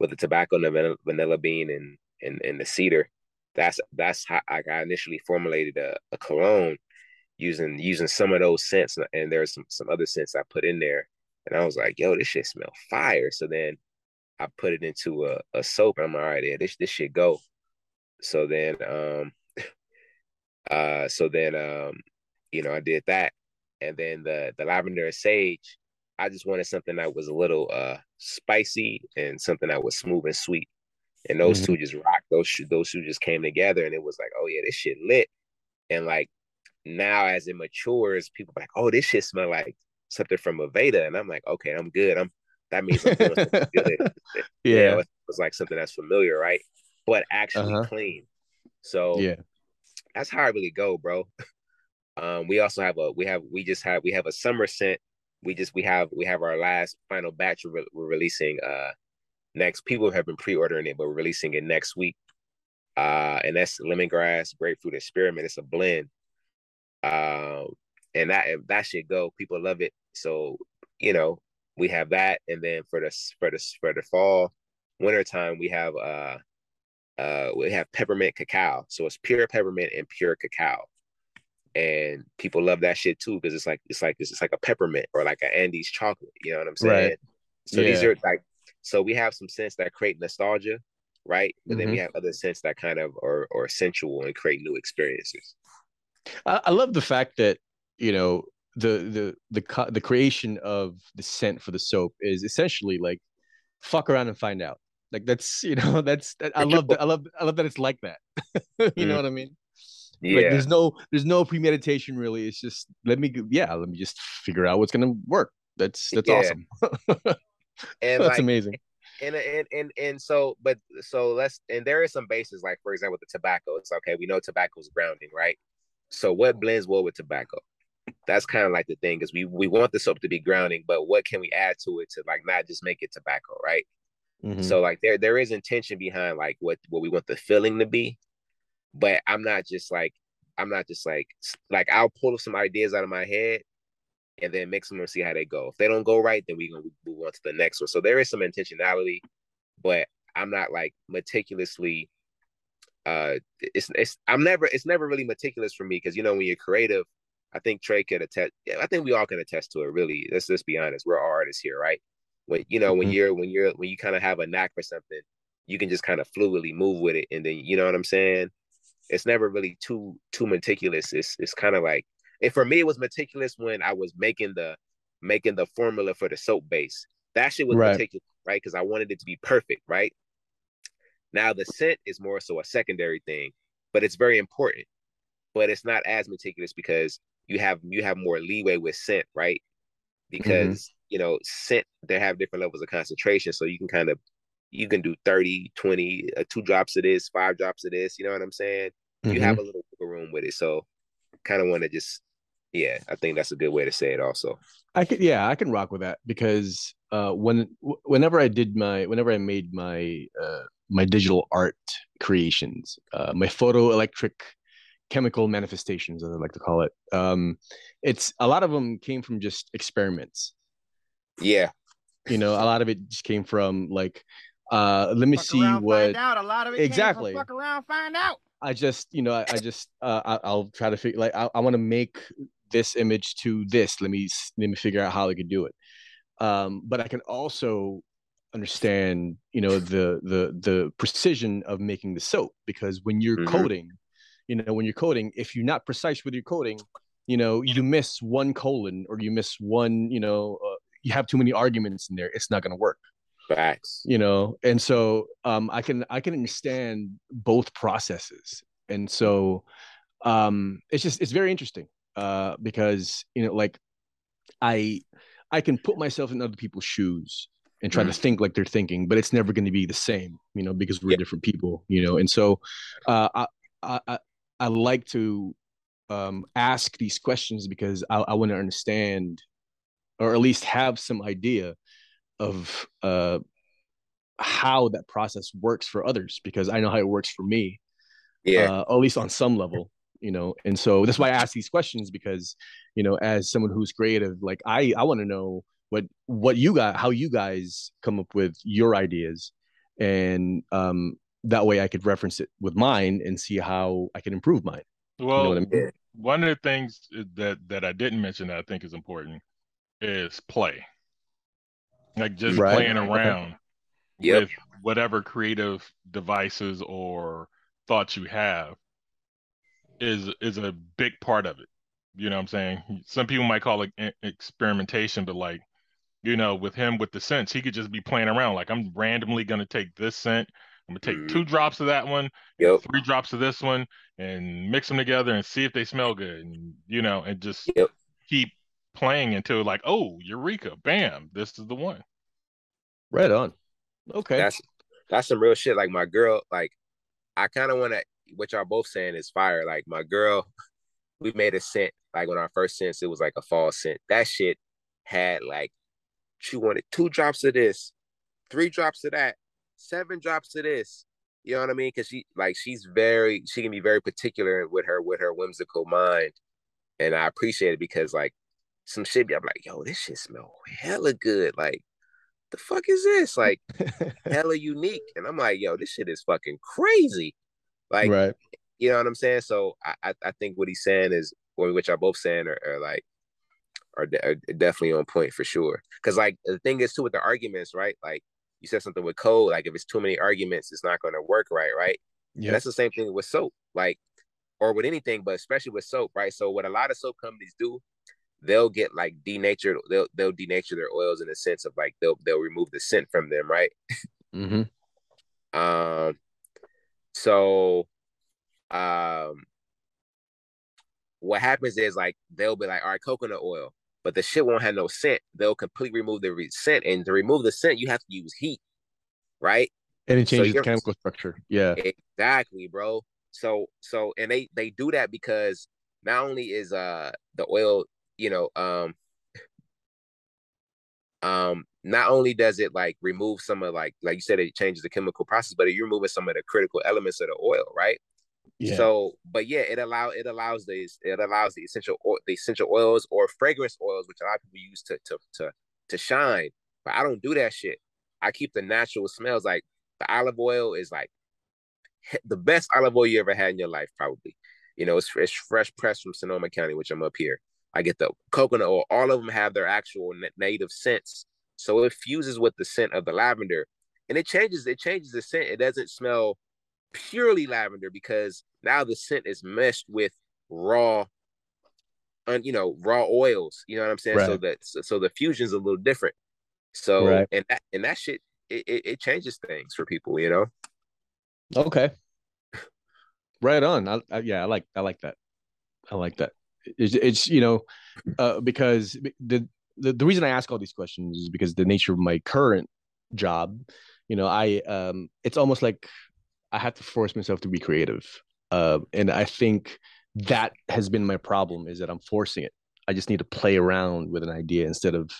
F: with the tobacco and the vanilla, bean and and and the cedar. That's that's how I initially formulated a, a cologne using using some of those scents, and there's some some other scents I put in there, and I was like, yo, this shit smell fire. So then I put it into a, a soap, and I'm like, all right, yeah, this this shit go. So then um (laughs) uh so then um you know I did that, and then the the lavender and sage. I just wanted something that was a little uh spicy and something that was smooth and sweet. And those
E: Mhm.
F: two just rocked. Those those two just came together, and it was like, oh yeah, this shit lit. And like now, as it matures, people are like, oh, this shit smell like something from Aveda, and I'm like, okay, I'm good. I'm that means I'm doing something (laughs) good. (laughs)
E: yeah.
F: it was like something that's familiar, right? But actually
E: Uh-huh.
F: clean. So
E: Yeah.
F: that's how I really go, bro. (laughs) Um, we also have a we have we just have we have a summer scent. We just we have we have our last final batch we're, we're releasing uh next. People have been pre-ordering it, but we're releasing it next week. Uh, and that's lemongrass, grapefruit, spearmint. It's a blend. Um, and that that should go. People love it. So you know we have that, and then for the for the for the fall, wintertime we have uh uh we have peppermint cacao. So it's pure peppermint and pure cacao and people love that shit too because it's like it's like it's like a peppermint or like an Andes chocolate. You know what I'm saying?
E: Right.
F: So these are like so we have some scents that create nostalgia, right? But then we
E: Mm-hmm.
F: have other scents that kind of are or sensual and create new experiences.
E: I, I love the fact that you know the the the the creation of the scent for the soap is essentially like fuck around and find out. Like that's you know (laughs) that's that, I love that I love I love that it's like that. (laughs) you know
F: Mhm.
E: what I mean?
F: Yeah,
E: Like there's no there's no premeditation really. It's just let me yeah let me just figure out what's gonna work. That's that's
F: Yeah.
E: awesome. (laughs)
F: and
E: that's
F: like
E: amazing.
F: and and and and so but so let's and there is some bases like for example the tobacco. It's okay. We know tobacco is grounding, right? So what blends well with tobacco? That's kind of like the thing is we we want the soap to be grounding, but what can we add to it to like not just make it tobacco, right?
E: Mhm.
F: So like there there is intention behind like what what we want the feeling to be, but I'm not just like I'm not just like like I'll pull some ideas out of my head and then mix them and see how they go. If they don't go right, then we gonna move on to the next one. So there is some intentionality, but I'm not like meticulously. Uh, it's it's I'm never it's never really meticulous for me because you know when you're creative, I think Trey could attest. Yeah, I think we all can attest to it. Really, let's just be honest. We're all artists here, right? When you know when
E: Mhm.
F: you're when you're when you kind of have a knack for something, you can just kind of fluidly move with it, and then you know what I'm saying. It's never really too too meticulous. It's it's kind of like and for me it was meticulous when I was making the making the formula for the soap base. That shit was
E: Right.
F: meticulous, right? Because I wanted it to be perfect, right? Now the scent is more so a secondary thing, but it's very important. But it's not as meticulous because you have you have more leeway with scent, right? Mm-hmm. Because you know, scent they have different levels of concentration, so you can kind of you can do 30, 20, uh, two drops of this, five drops of this, you know what I'm saying? You
E: Mhm.
F: have a little wiggle room with it. So kind of want to just yeah, I think that's a good way to say it also.
E: I could yeah, I can rock with that because uh when w- whenever I did my whenever I made my uh my digital art creations, uh my photoelectric chemical manifestations as I like to call it. Um it's a lot of them came from just experiments.
F: Yeah.
E: You know, a lot of it just came from like uh let me
D: Fuck
E: see
D: around,
E: what
D: find out. A lot of it
E: Exactly.
D: fuck around, find out.
E: I just, you know, I, I just, uh, I, I'll try to figure, like, I, I want to make this image to this. Let me, let me figure out how I could do it. Um, but I can also understand, you know, the, the, the precision of making the soap because when you're
F: Mhm.
E: coding, you know, when you're coding, if you're not precise with your coding, you know, you miss one colon or you miss one, you know, uh, you have too many arguments in there. It's not going to work
F: Facts.
E: you know and so um i can i can understand both processes and so um it's just it's very interesting uh because you know like i i can put myself in other people's shoes and try to think like they're thinking but it's never going to be the same you know because we're
F: Yeah.
E: different people you know and so uh i i i, I like to um ask these questions because i, I want to understand or at least have some idea of uh how that process works for others because I know how it works for me,
F: Yeah.
E: uh, at least on some level, you know. And so that's why I ask these questions because, you know, as someone who's creative, like I, I want to know what what you got, how you guys come up with your ideas, and um, that way I could reference it with mine and see how I can improve mine. You know
C: Well,
E: I mean?
C: One of the things that that I didn't mention that I think is important is play. Like just
E: Right.
C: playing
E: Okay.
C: around
F: Yep.
C: with whatever creative devices or thoughts you have is is a big part of it. You know what I'm saying? Some people might call it experimentation, but like, you know, with him with the scents, he could just be playing around. Like I'm randomly gonna take this scent, I'm gonna take
F: Mhm.
C: two drops of that one,
F: Yep.
C: three drops of this one, and mix them together and see if they smell good. And you know, and just
F: Yep.
C: keep playing until like, oh, Eureka, bam, this is the one.
E: Right on. Okay.
F: That's that's some real shit. Like my girl, like I kind of want to. What y'all both saying is fire. Like my girl, we made a scent. Like when our first scent, it was like a fall scent. That shit had like she wanted two drops of this, three drops of that, seven drops of this. You know what I mean? Because she like she's very she can be very particular with her with her whimsical mind, and I appreciate it because like some shit I'm like, yo, this shit smell hella good. Like, the fuck is this? Like, (laughs) hella unique. And I'm like, yo, this shit is fucking crazy. Like,
E: right.
F: you know what I'm saying? So I I, I think what he's saying is, or which are both saying, are, are like are, de- are definitely on point for sure. Because like the thing is too with the arguments, right? Like you said something with code, like if it's too many arguments, it's not going to work right, right? Yeah. And that's the same thing with soap, like or with anything, but especially with soap, right? So what a lot of soap companies do, they'll get like denatured, they'll they'll denature their oils in the sense of like they'll they'll remove the scent from them, right?
E: Mm-hmm. (laughs)
F: um, so um, what happens is like they'll be like, all right, coconut oil but the shit won't have no scent. They'll completely remove the scent, and to remove the scent, you have to use heat, right?
E: And it changes so the chemical structure. Yeah,
F: exactly, bro. So, so, and they they do that because not only is uh the oil, you know, um, um, not only does it like remove some of like like you said, it changes the chemical process, but you're removing some of the critical elements of the oil, right? Yeah. So, but yeah, it allow it allows these it allows the essential the essential oils or fragrance oils, which a lot of people use to to to to shine. But I don't do that shit. I keep the natural smells. Like the olive oil is like the best olive oil you ever had in your life, probably. You know, it's, it's fresh pressed from Sonoma County, which I'm up here. I get the coconut oil. All of them have their actual native scents, so it fuses with the scent of the lavender, and it changes. It changes the scent. It doesn't smell purely lavender because now the scent is meshed with raw un, you know raw oils you know what i'm saying right. so that so, so, the fusion's a little different so right. and that and that shit it, it, it changes things for people you know
E: okay right on I, I, yeah i like i like that i like that it's, it's you know uh, because the, the the reason i ask all these questions is because the nature of my current job you know i um it's almost like i have to force myself to be creative uh, and I think that has been my problem is that I'm forcing it. I just need to play around with an idea instead of,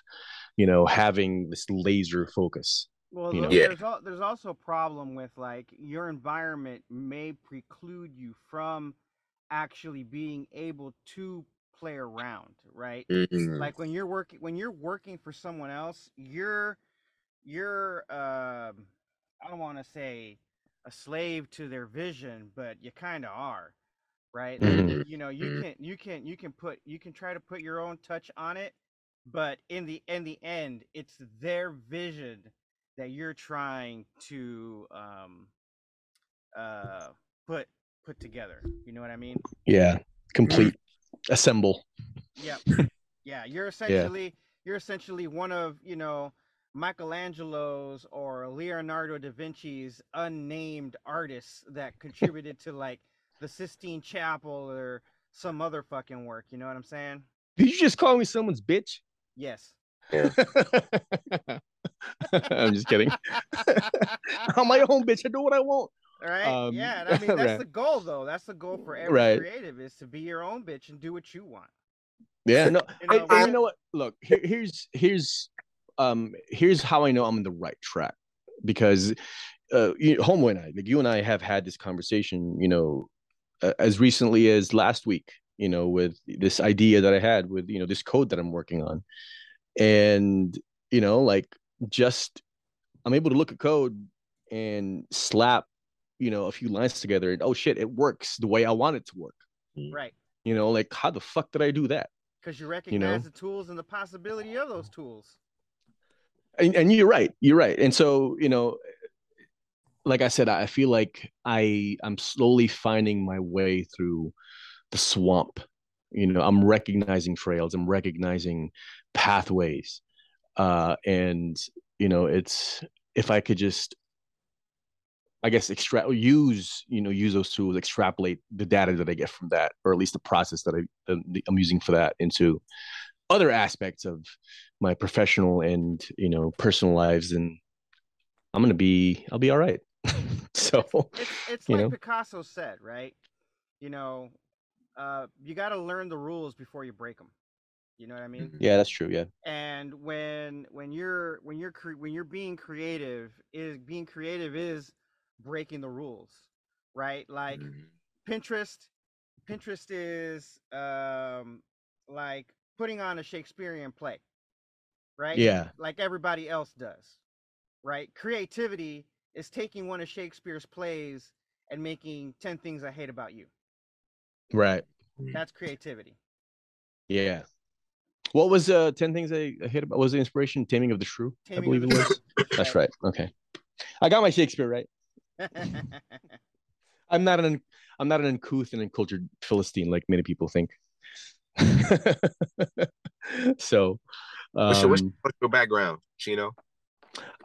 E: you know, having this laser focus.
D: Well,
E: you know?
D: there's, there's also a problem with like your environment may preclude you from actually being able to play around, right? Mm-hmm. Like when you're working when you're working for someone else, you're you're uh, I don't want to say a slave to their vision, but you kind of are, right? Mm-hmm. You know, you mm-hmm. can you can you can put you can try to put your own touch on it, but in the in the end, it's their vision that you're trying to um uh put put together. You know what I mean?
E: Yeah, complete (clears throat) assemble.
D: Yeah, (laughs) yeah. You're essentially yeah. you're essentially one of you know Michelangelo's or Leonardo da Vinci's unnamed artists that contributed to like the Sistine Chapel or some other fucking work. You know what I'm saying?
E: Did you just call me someone's bitch?
D: Yes.
F: Yeah. (laughs)
E: I'm just kidding. (laughs) I'm my own bitch. I do what I want.
D: Right? Um, yeah. I mean, (laughs) that's right. the goal, though. That's the goal for every right. creative is to be your own bitch and do what you want.
E: Yeah. No. you know, and, and you know what? Look, here, here's here's um, here's how I know I'm in the right track because uh, you, Homeboy and I, like you and I, have had this conversation, you know, uh, as recently as last week, you know, with this idea that I had with you know this code that I'm working on, and you know, like just I'm able to look at code and slap, you know, a few lines together, and oh shit, it works the way I want it to work.
D: Right.
E: You know, like how the fuck did I do that?
D: Because you recognize you know? the tools and the possibility of those tools
E: and, and you're right you're right and so you know like i said i feel like i i'm slowly finding my way through the swamp you know i'm recognizing trails i'm recognizing pathways uh and you know it's if i could just i guess extract use you know use those tools extrapolate the data that i get from that or at least the process that I I'm using for that into other aspects of my professional and you know personal lives, and I'm gonna be I'll be all right. (laughs) so
D: It's it's
E: you
D: like
E: know.
D: Picasso said, right? You know, uh, you got to learn the rules before you break them. You know what I mean?
F: Mhm.
E: yeah, that's true. Yeah,
D: and when when you're when you're cre- when you're being creative is being creative is breaking the rules right like
F: Mhm.
D: pinterest pinterest is um like putting on a shakespearean play right
E: yeah,
D: like everybody else does right creativity is taking one of shakespeare's plays and making 10 things i hate about you
E: right.
D: that's creativity
E: Yeah. What was uh ten things I, I hit about? Was the inspiration? Taming of the Shrew, I believe it was.
D: Shrew.
E: That's right. Okay, I got my Shakespeare right. (laughs) I'm not an I'm not an uncouth and uncultured philistine like many people think. (laughs) so,
F: What's, your, what's,
E: um,
F: your background, Chino?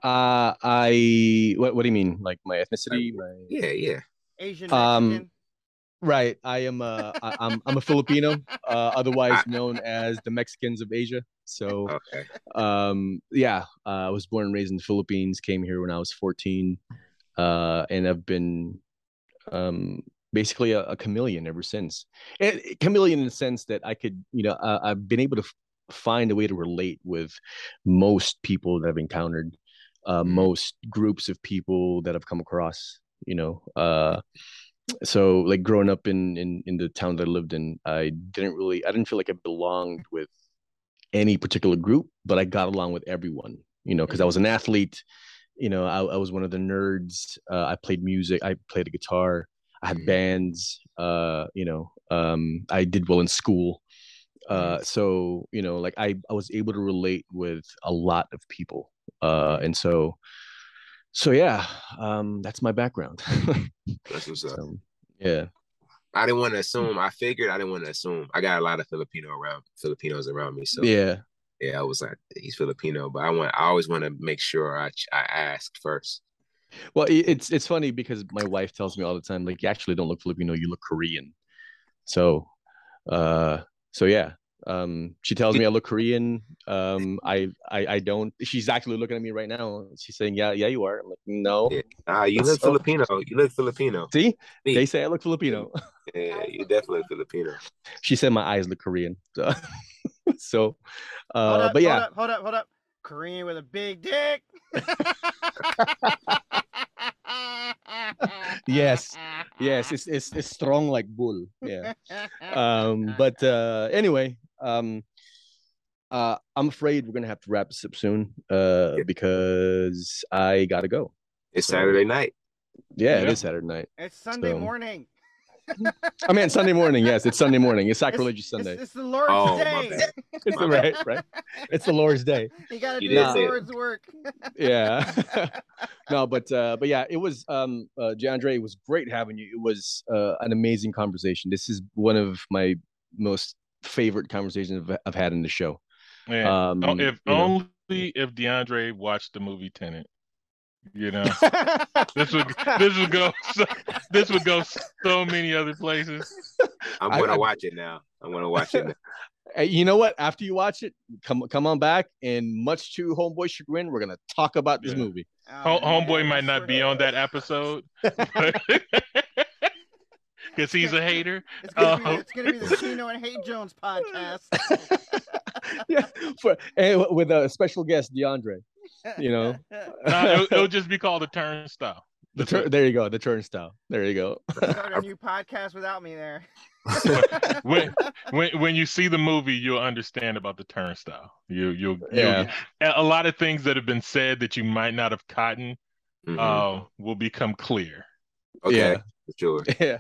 E: uh, I what what do you mean? Like my ethnicity? My
F: Yeah, yeah.
D: asian
E: Um,
D: mexican
E: right. I am uh I, I'm I'm a Filipino, uh, otherwise (laughs) known as the Mexicans of Asia. So.
F: Okay.
E: um yeah uh, i was born and raised in the philippines came here when i was 14 uh and i've been um basically a, a chameleon ever since and chameleon in the sense that i could you know uh, i've been able to f- find a way to relate with most people that i've encountered uh
F: Mhm.
E: most groups of people that i've come across you know uh so like growing up in in in the town that i lived in i didn't really i didn't feel like i belonged with any particular group, but I got along with everyone, you know, because I was an athlete. You know, I, I was one of the nerds. Uh, I played music. I played the guitar. I had
F: Mhm.
E: bands. Uh, you know, um, I did well in school. Uh, so you know, like I, I was able to relate with a lot of people. Uh, and so, so yeah, um, that's my background.
F: That's (laughs) what's up.
E: so, yeah.
F: I didn't want to assume. I figured I didn't want to assume. I got a lot of Filipino around Filipinos around me, so
E: Yeah.
F: Yeah, I was like, he's Filipino, but I want. I always want to make sure I I asked first.
E: Well, it's it's funny because my wife tells me all the time, like, you actually don't look Filipino, you look Korean. So, uh, so yeah. Um, she tells me I look Korean. Um, I, I I don't. She's actually looking at me right now. She's saying, "Yeah, yeah, you are." I'm like, "No."
F: Yeah. Ah, you look
E: So-
F: Filipino. You look Filipino.
E: See,
F: Me.
E: they say I look Filipino.
F: Yeah, you definitely look Filipino.
E: She said my eyes look Korean. So, (laughs) (laughs) so
D: hold
E: uh,
D: up,
E: but yeah,
D: hold up, hold up, hold up. Korean with a big dick. (laughs)
E: Yes, yes, it's it's it's strong like bull. Yeah. um but uh anyway um uh i'm afraid we're gonna have to wrap this up soon uh because i gotta go
F: It's
E: So-
F: Saturday night.
E: yeah, it
C: Yeah.
E: is saturday night
D: it's Sunday
E: So-
D: morning.
E: I mean sunday morning yes it's sunday morning it's sacrilegious
D: It's,
E: sunday
D: it's, it's the Lord's
F: Oh, my
D: day.
F: bad. (laughs)
E: it's
F: my
E: the
F: bad.
E: right right it's the lord's day (laughs)
D: You gotta
F: You
D: do the
F: say it.
D: Lord's work. (laughs)
E: yeah no but uh but yeah it was um uh DeAndre, it was great having you it was uh an amazing conversation this is one of my most favorite conversations I've, I've had in the show
C: Man,
E: um
C: oh, if
E: you know.
C: only if DeAndre watched the movie Tenet. You know, (laughs) this would this would go so, this would go so many other places.
F: I'm gonna
E: I-
F: watch it now. I'm gonna watch it. Now. (laughs)
E: You know what? After you watch it, come come on back, and much to Homeboy chagrin, we're gonna talk about this
C: Yeah.
E: movie.
D: Oh,
C: homeboy
D: man,
C: might not
D: swear-
C: be on that episode (laughs) because he's a hater.
D: It's gonna, be,
C: Oh.
D: it's gonna be the Chino and Hate Jones podcast.
E: yeah, for and with a special guest, DeAndre. You know. (laughs)
C: No, it'll, it'll just be called a turnstile.
E: The tur- there you go, the turnstile. There you go.
D: Start a (laughs) new podcast without me there. (laughs)
C: when when when you see the movie, you'll understand about the turnstile. You you'll, you'll
E: Yeah.
C: a a lot of things that have been said that you might not have caught
F: Mhm.
C: uh, will become clear.
F: okay,
E: yeah.
F: sure.
E: Yeah.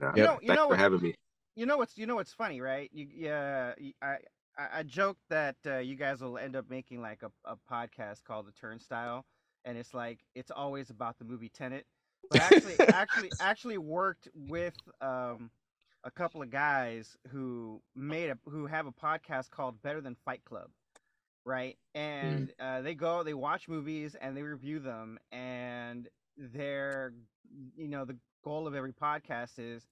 F: Nah,
D: You know- you
F: thanks
D: know
F: for
D: what-
F: having me.
D: you know what's you know what's funny, right? You yeah, y- I I, I joked that uh, you guys will end up making like a, a podcast called the Turnstile, and it's like it's always about the movie Tenet. But actually, (laughs) actually, actually worked with um a couple of guys who made a who have a podcast called Better Than Fight Club, right? And uh, they go, they watch movies and they review them, and their you know the goal of every podcast is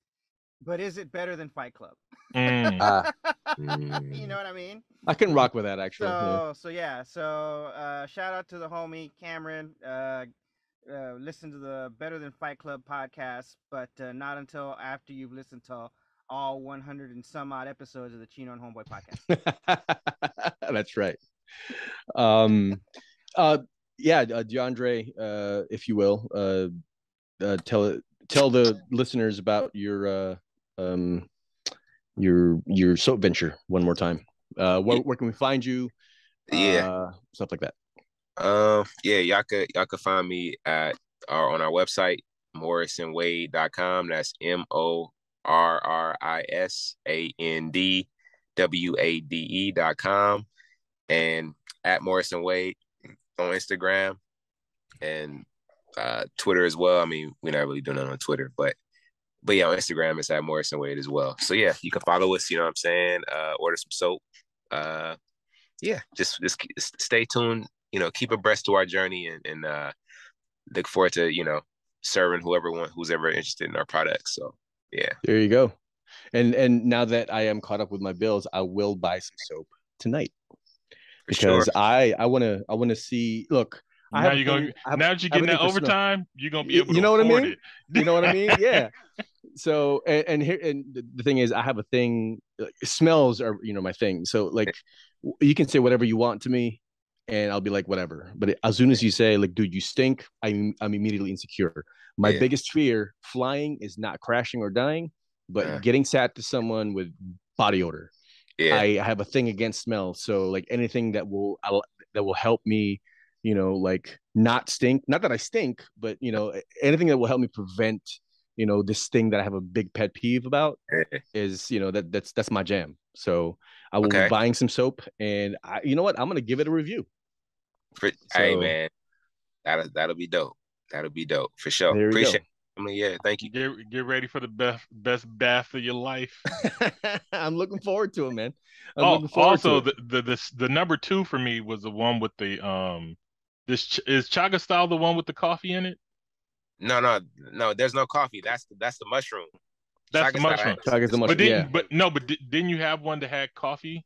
D: but is it better than Fight Club?
C: Mm.
E: Ah, (laughs)
D: you know what I mean?
E: I can rock with that actually. yeah.
D: So so yeah. So uh, shout out to the homie Cameron. Uh, uh, listen to the Better Than Fight Club podcast, but uh, not until after you've listened to all 100 and some odd episodes of the Chino and Homeboy podcast. (laughs)
E: That's right. Um, uh, yeah, uh, DeAndre, uh, if you will, uh, uh, tell the listeners about your uh, um, your your soap venture one more time. Uh, where, where can we find you?
F: Yeah.
E: uh, stuff like that.
F: Um, yeah, y'all could y'all could find me at our on our website, morrisandwade.com. That's M O R R I S A N D W A D E dot com. And at Morris and Wade on Instagram and uh Twitter as well. I mean, we're not really doing it on Twitter, but but yeah, on Instagram it's at Morris and Wade as well. So yeah, you can follow us, you know what I'm saying? Uh order some soap. Uh yeah, just just stay tuned you know, keep abreast to our journey and, and uh, look forward to, you know, serving whoever want who's ever interested in our products. So yeah.
E: There you go. And and now that I am caught up with my bills, I will buy some soap tonight
F: For
E: because
F: sure.
E: I I want to I want to see. Look,
C: now you're gonna
E: have-
C: now that you're
E: I have a
C: getting that overtime, you're gonna be
E: You-
C: able to
E: you know what I mean?
C: it.
E: You know what I mean? Yeah. (laughs) So and, and here and the- thing is, I have a thing. like, Smells are you know my thing. So like, you can say whatever you want to me, and I'll be like whatever. But as soon as you say like, dude, you stink, I'm I'm immediately insecure. My
F: Yeah.
E: biggest fear flying is not crashing or dying, but
F: Yeah.
E: getting sat to someone with body odor.
F: yeah.
E: I have a thing against smell. So like anything that I'll, that will help me, you know, like not stink. Not that I stink, but you know, anything that will help me prevent, you know, this thing that I have a big pet peeve about is, you know, that that's that's my jam. So I will
F: Okay.
E: be buying some soap, and I, you know what, I'm gonna give it a review.
F: For, hey man, that'll that'll be dope. That'll be dope for sure.
E: There we go.
F: Appreciate. I mean, yeah, thank you.
C: Get get ready for the best best bath of your life. (laughs)
E: I'm looking forward to it, man. I'm
C: Oh,
E: looking forward
C: also
E: to it.
C: the, the the the number two for me was the one with the um. This ch- is chaga style the one with the coffee in it.
F: No, no, no. There's no coffee. That's the that's the mushroom.
C: That's the
F: Chaga style
C: mushroom.
F: has-
E: Chaga's the mushroom.
C: But didn't
E: yeah.
C: but no, but di- didn't you have one that had coffee?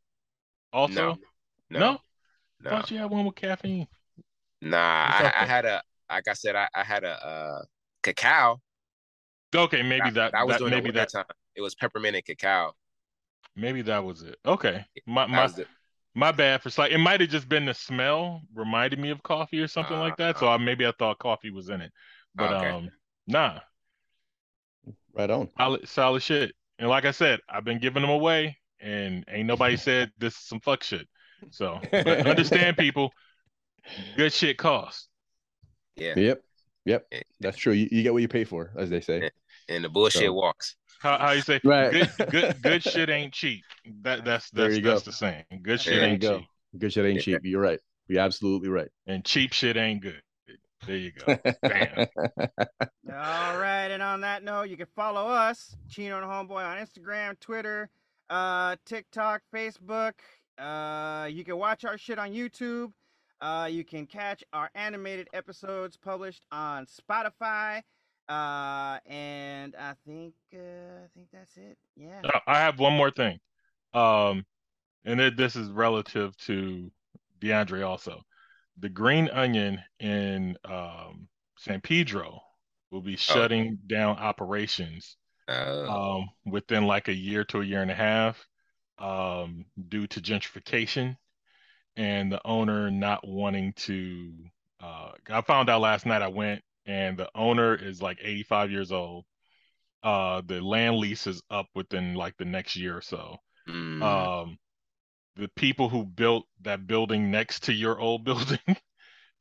C: Also,
F: No,
C: no,
F: no,
C: I
F: no.
C: thought you had one with caffeine.
F: Nah, I, I had a like I said, I, I had a uh cacao.
C: Okay, maybe that,
F: I was
C: that
F: doing
C: maybe
F: it
C: that
F: that time. It was peppermint and cacao.
C: maybe that was it. Okay, my
F: That
C: my
F: was the,
C: my bad for slight. It might have just been the smell reminded me of coffee or something like that. So
F: Uh,
C: I maybe I thought coffee was in it, but
F: Okay.
C: um, nah,
E: Right on.
C: solid solid shit. And like I said, I've been giving them away, and ain't nobody (laughs) said this is some fuck shit. So (laughs) understand, people, good shit costs.
F: yeah.
E: Yep. Yep. That's true. You, you get what you pay for, as they say.
F: And the bullshit
E: So-
F: walks.
C: How, how you say?
E: Right.
C: Good good (laughs) good shit ain't cheap. That that's
E: There
C: that's
E: you go.
C: that's the saying. Good shit
F: There
E: There
C: ain't
E: go.
C: cheap,
E: Good shit ain't
F: Yeah.
E: cheap. You're right. You're absolutely right.
C: and cheap shit ain't good. There you go. Bam. (laughs)
D: All right, and on that note, you can follow us, Chino and Homeboy, on Instagram, Twitter, uh, TikTok, Facebook. Uh, you can watch our shit on YouTube. Uh, you can catch our animated episodes published on Spotify. Uh, and I think uh, I think that's it. Yeah.
C: Oh, I have one more thing. Um, and it, this is relative to DeAndre also. The Green Onion in um, San Pedro will be shutting down operations
F: Uh,
C: um, within like a year to a year and a half um, due to gentrification and the owner not wanting to. Uh, I found out last night I went and the owner is like 85 years old. Uh, the land lease is up within like the next year or so.
F: mm,
C: Um, the people who built that building next to your old (laughs) building,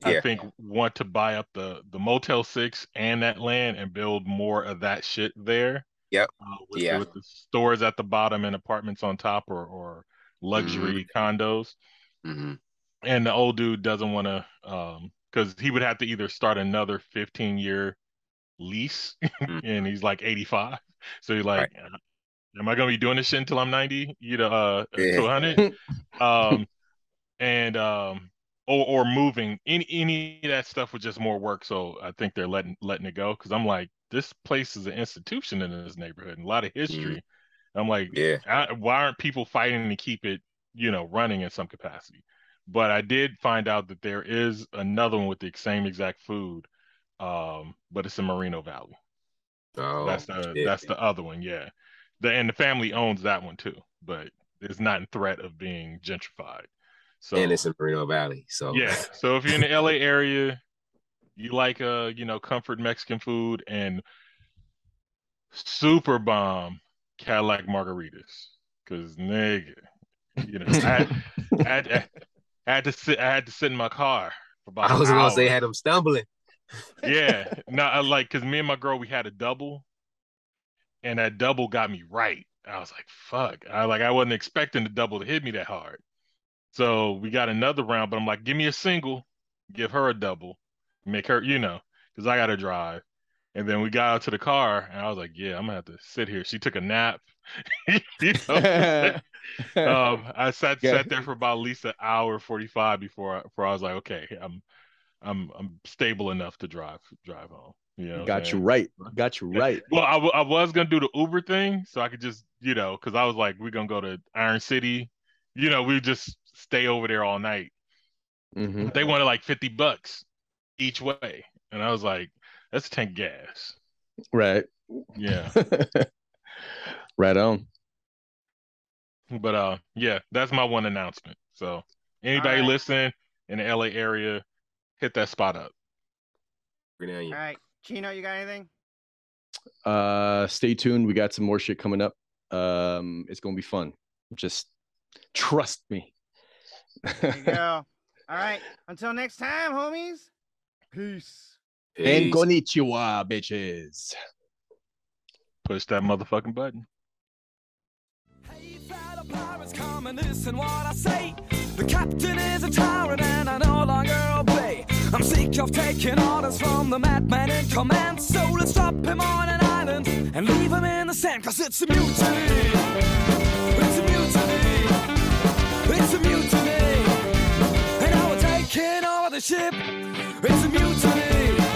C: I
F: Yeah.
C: think want to buy up the the Motel Six and that land and build more of that shit there.
F: Yep.
C: Uh, with,
F: Yeah.
C: with the stores at the bottom and apartments on top or or luxury condos.
F: mhm.
C: And the old dude doesn't want to um because he would have to either start another 15 year lease
F: Mm. (laughs)
C: and he's like 85. So he's like, am I gonna be doing this shit until I'm 90? You know, uh
F: Yeah.
C: 100? (laughs) um and um or or moving any any of that stuff was just more work so i think they're letting letting it go because i'm like this place is an institution in this neighborhood, and a lot of history.
F: Mm-hmm.
C: I'm like,
F: yeah,
C: I, why aren't people fighting to keep it, you know, running in some capacity? But I did find out that there is another one with the same exact food, um, but it's in Moreno Valley.
F: oh,
C: that's the
F: shit.
C: that's the other one, yeah. The and the family owns that one too, but it's not in threat of being gentrified. So
F: and it's in Moreno Valley. So
C: yeah. So if you're in the LA area, you like uh, you know, comfort Mexican food and super bomb Cadillac margaritas. Cause nigga, you know, I I I had to sit I had to sit in my car for about
F: I was gonna say had them stumbling. (laughs)
C: Yeah. (laughs) No, I like cause me and my girl we had a double and that double got me right. I was like, fuck. I like I wasn't expecting the double to hit me that hard. So we got another round, but I'm like, give me a single, give her a double, make her, you know, because I gotta drive. And then we got out to the car, and I was like, yeah, I'm gonna have to sit here. She took a nap. (laughs) you (laughs) know? um, I sat
E: Yeah.
C: sat there for about at least an hour 45 before I, before I was like, okay, I'm I'm I'm stable enough to drive drive home. You know,
E: Got you right. Got you right. (laughs)
C: Well, I, w- I was gonna do the Uber thing, so I could just, you know, because I was like, we're gonna go to Iron City, you know, we just stay over there all night.
E: Mhm.
C: They wanted like fifty bucks each way, and I was like, that's tank gas.
E: Right.
C: Yeah, (laughs)
E: right on.
C: but uh, yeah, that's my one announcement. So anybody
D: right.
C: listening in the LA area, hit that spot up.
D: All right, Chino, you got anything?
E: Uh stay tuned. We got some more shit coming up. Um it's gonna be fun. Just trust me.
D: There you go. (laughs) All right, until next time, homies. Peace.
F: Peace.
E: And konnichiwa, bitches.
C: Push that motherfucking button.
H: Hey, fellow pirates, come and listen what I say. The captain is a tyrant and I no longer obey. I'm sick of taking orders from the madman in command. So let's drop him on an island and leave him in the sand. Cause it's a mutiny. It's a mutiny. It's a mutiny. And over the ship. It's a mutiny.